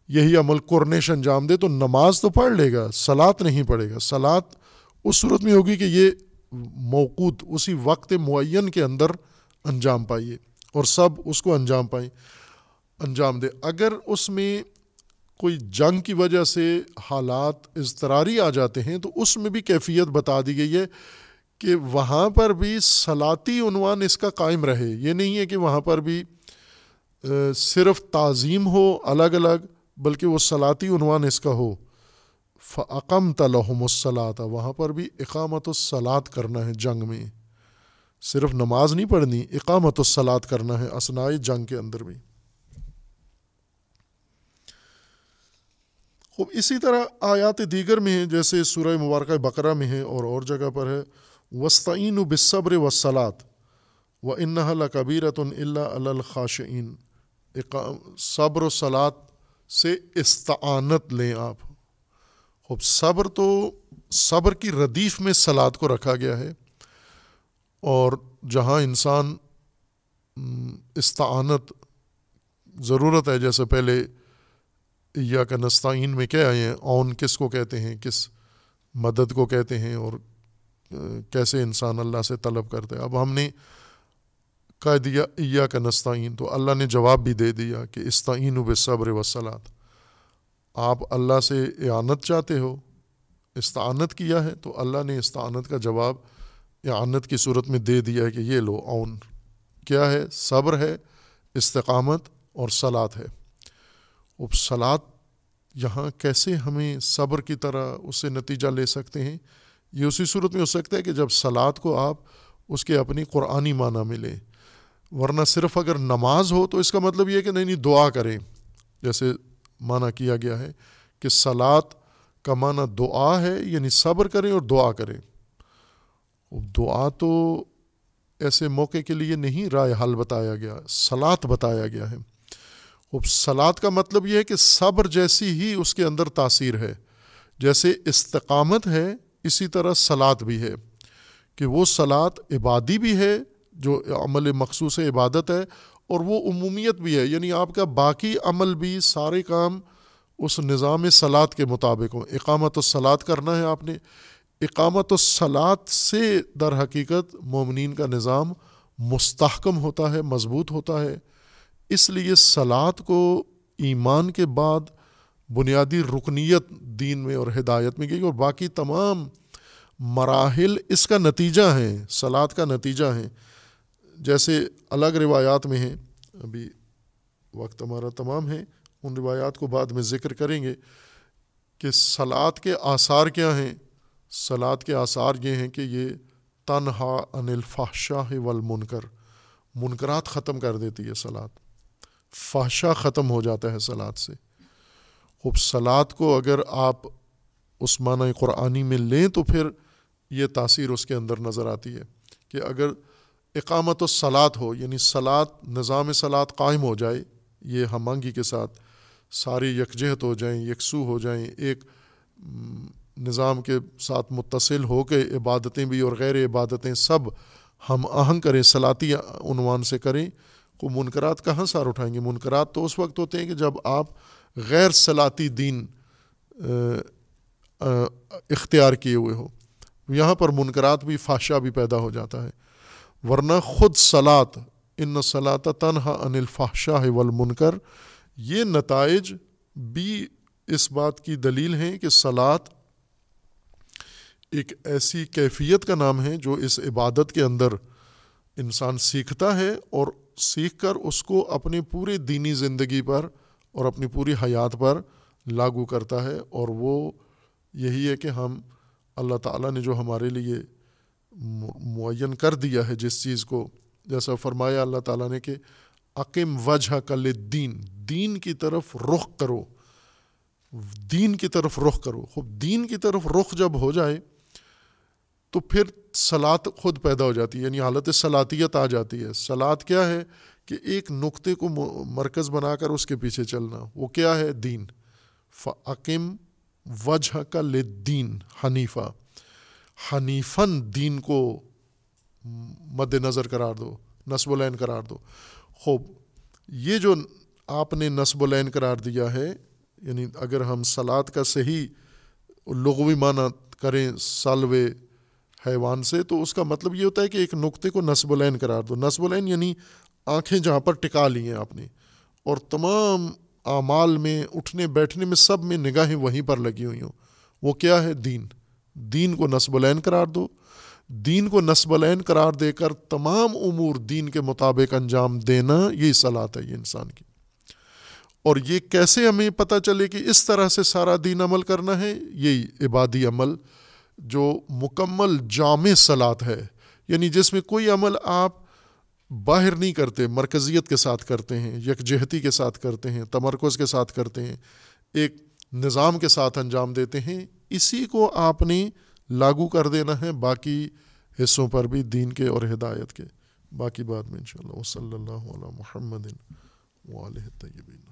یہی عمل قرنش انجام دے تو نماز تو پڑھ لے گا سلاد نہیں پڑھے گا۔ سلاد اس صورت میں ہوگی کہ یہ موقوط اسی وقت معین کے اندر انجام پائیے اور سب اس کو انجام پائیں، انجام دے۔ اگر اس میں کوئی جنگ کی وجہ سے حالات اضطراری آ جاتے ہیں تو اس میں بھی کیفیت بتا دی گئی ہے کہ وہاں پر بھی صلاطی عنوان اس کا قائم رہے۔ یہ نہیں ہے کہ وہاں پر بھی صرف تعظیم ہو الگ الگ بلکہ وہ صلاطی عنوان اس کا ہو۔ فعقم تلحم الصلاط وہاں پر بھی اقامت الصلاط کرنا ہے جنگ میں۔ صرف نماز نہیں پڑھنی، اقامت الصلاط کرنا ہے اسنائے جنگ کے اندر بھی۔ خوب، اسی طرح آیات دیگر میں ہیں، جیسے سورہ مبارکہ بقرہ میں ہے اور اور جگہ پر ہے۔ وسطین و بصبر و انَََََََََََََََََََََََََََََََََََََََََََََََََََََََََََََََََََ صلاط و صبر و سے استعانت لیں آپ۔ خوب، صبر تو صبر کی ردیف میں سلاد کو رکھا گیا ہے اور جہاں انسان استعانت ضرورت ہے، جیسے پہلے یا کا نستعین میں کیا آئے ہیں اون کس کو کہتے ہیں، کس مدد کو کہتے ہیں اور کیسے انسان اللہ سے طلب کرتے اب ہم نے کہہ دیا ایا کا نستعین، تو اللہ نے جواب بھی دے دیا کہ استعین و صبر وسلات آپ اللہ سے اعانت چاہتے ہو، استعانت کیا ہے، تو اللہ نے استعانت کا جواب اعانت کی صورت میں دے دیا ہے کہ یہ لو، اون۔ کیا ہے؟ صبر ہے، استقامت اور سلاد ہے۔ اب سلاد یہاں کیسے ہمیں صبر کی طرح اس سے نتیجہ لے سکتے ہیں؟ یہ اسی صورت میں ہو سکتا ہے کہ جب سلاد کو آپ اس کے اپنی قرآنی معنی میں لیں۔ ورنہ صرف اگر نماز ہو تو اس کا مطلب یہ کہ نہیں نہیں، دعا کریں۔ جیسے معنی کیا گیا ہے کہ سلاد کا معنی دعا ہے یعنی صبر کریں اور دعا کریں۔ دعا تو ایسے موقع کے لیے نہیں، رائے حل بتایا گیا سلاد بتایا گیا ہے۔ اب سلاد کا مطلب یہ ہے کہ صبر جیسی ہی اس کے اندر تاثیر ہے۔ جیسے استقامت ہے، اسی طرح سلاد بھی ہے۔ کہ وہ سلاد عبادی بھی ہے، جو عمل مخصوص عبادت ہے اور وہ عمومیت بھی ہے یعنی آپ کا باقی عمل بھی سارے کام اس نظام سلاد کے مطابق ہوں۔ اقامت و سلاد کرنا ہے آپ نے۔ اقامت و سلاد سے در حقیقت مومنین کا نظام مستحکم ہوتا ہے، مضبوط ہوتا ہے۔ اس لیے سلاد کو ایمان کے بعد بنیادی رکنیت دین میں اور ہدایت میں گئی۔ اور باقی تمام مراحل اس کا نتیجہ ہیں سلاد کا نتیجہ ہیں۔ جیسے الگ روایات میں ہیں، ابھی وقت ہمارا تمام ہے، ان روایات کو بعد میں ذکر کریں گے کہ سلاد کے آثار کیا ہیں۔ سلاد کے آثار یہ ہیں کہ یہ تنہا ان الفاشاہ والمنکر، منکرات ختم کر دیتی ہے سلاد فاشا ختم ہو جاتا ہے سلاد سے۔ خوب سلاد کو اگر آپ اس معنی قرآنی میں لیں تو پھر یہ تاثیر اس کے اندر نظر آتی ہے کہ اگر اقامت و سلاد ہو یعنی سلاد نظام سلاد قائم ہو جائے، یہ ہم آنگی کے ساتھ سارے یکجہت ہو جائیں یکسو ہو جائیں، ایک نظام کے ساتھ متصل ہو کے عبادتیں بھی اور غیر عبادتیں سب ہم آہنگ کریں صلاطی عنوان سے کریں کو منکرات کہاں سار اٹھائیں گے؟ منکرات تو اس وقت ہوتے ہیں کہ جب آپ غیر صلاطی دین اختیار کیے ہوئے ہو، یہاں پر منکرات بھی فاشا بھی پیدا ہو جاتا ہے۔ ورنہ خود سلاد ان صلاط تنہا ان الفاشا والمنکر، یہ نتائج بھی اس بات کی دلیل ہیں کہ سلاد ایک ایسی کیفیت کا نام ہے جو اس عبادت کے اندر انسان سیکھتا ہے اور سیکھ کر اس کو اپنی پوری دینی زندگی پر اور اپنی پوری حیات پر لاگو کرتا ہے اور وہ یہی ہے کہ ہم اللہ تعالیٰ نے جو ہمارے لیے معین کر دیا ہے جس چیز کو۔ جیسا فرمایا اللہ تعالیٰ نے کہ عقیم وجہ کل دین دین کی طرف رخ کرو۔ دین کی طرف رخ کرو۔ خوب، دین کی طرف رخ جب ہو جائے تو پھر سلاد خود پیدا ہو جاتی ہے یعنی حالت صلاطیت آ جاتی ہے۔ سلاد کیا ہے کہ ایک نقطے کو مرکز بنا کر اس کے پیچھے چلنا۔ وہ کیا ہے؟ دین۔ فعقم وجہ کا دین حنیفہ۔ حنیفن دین کو مد نظر قرار دو، نصب العین قرار دو۔ خوب، یہ جو آپ نے نصب العین قرار دیا ہے یعنی اگر ہم سلاد کا صحیح لغوی معنی کریں سالوے حیوان سے، تو اس کا مطلب یہ ہوتا ہے کہ ایک نقطے کو نصب العین قرار دو۔ نصب العین یعنی آنکھیں جہاں پر ٹکا لی ہیں آپ نے، اور تمام اعمال میں، اٹھنے بیٹھنے میں سب میں نگاہیں وہیں پر لگی ہوئی ہوں۔ وہ کیا ہے؟ دین۔ دین کو نصب العین قرار دو۔ دین کو نصب العین قرار دے کر تمام امور دین کے مطابق انجام دینا، یہی صلاحت ہے یہ انسان کی۔ اور یہ کیسے ہمیں پتہ چلے کہ اس طرح سے سارا دین عمل کرنا ہے، یہی عبادی عمل جو مکمل جامع صلاحت ہے۔ یعنی جس میں کوئی عمل آپ باہر نہیں کرتے، مرکزیت کے ساتھ کرتے ہیں، یکجہتی کے ساتھ کرتے ہیں، تمرکز کے ساتھ کرتے ہیں، ایک نظام کے ساتھ انجام دیتے ہیں اسی کو آپ نے لاگو کر دینا ہے باقی حصوں پر بھی دین کے اور ہدایت کے۔ باقی بات میں انشاءاللہ شاء اللہ صلی اللہ علیہ محمد طیبین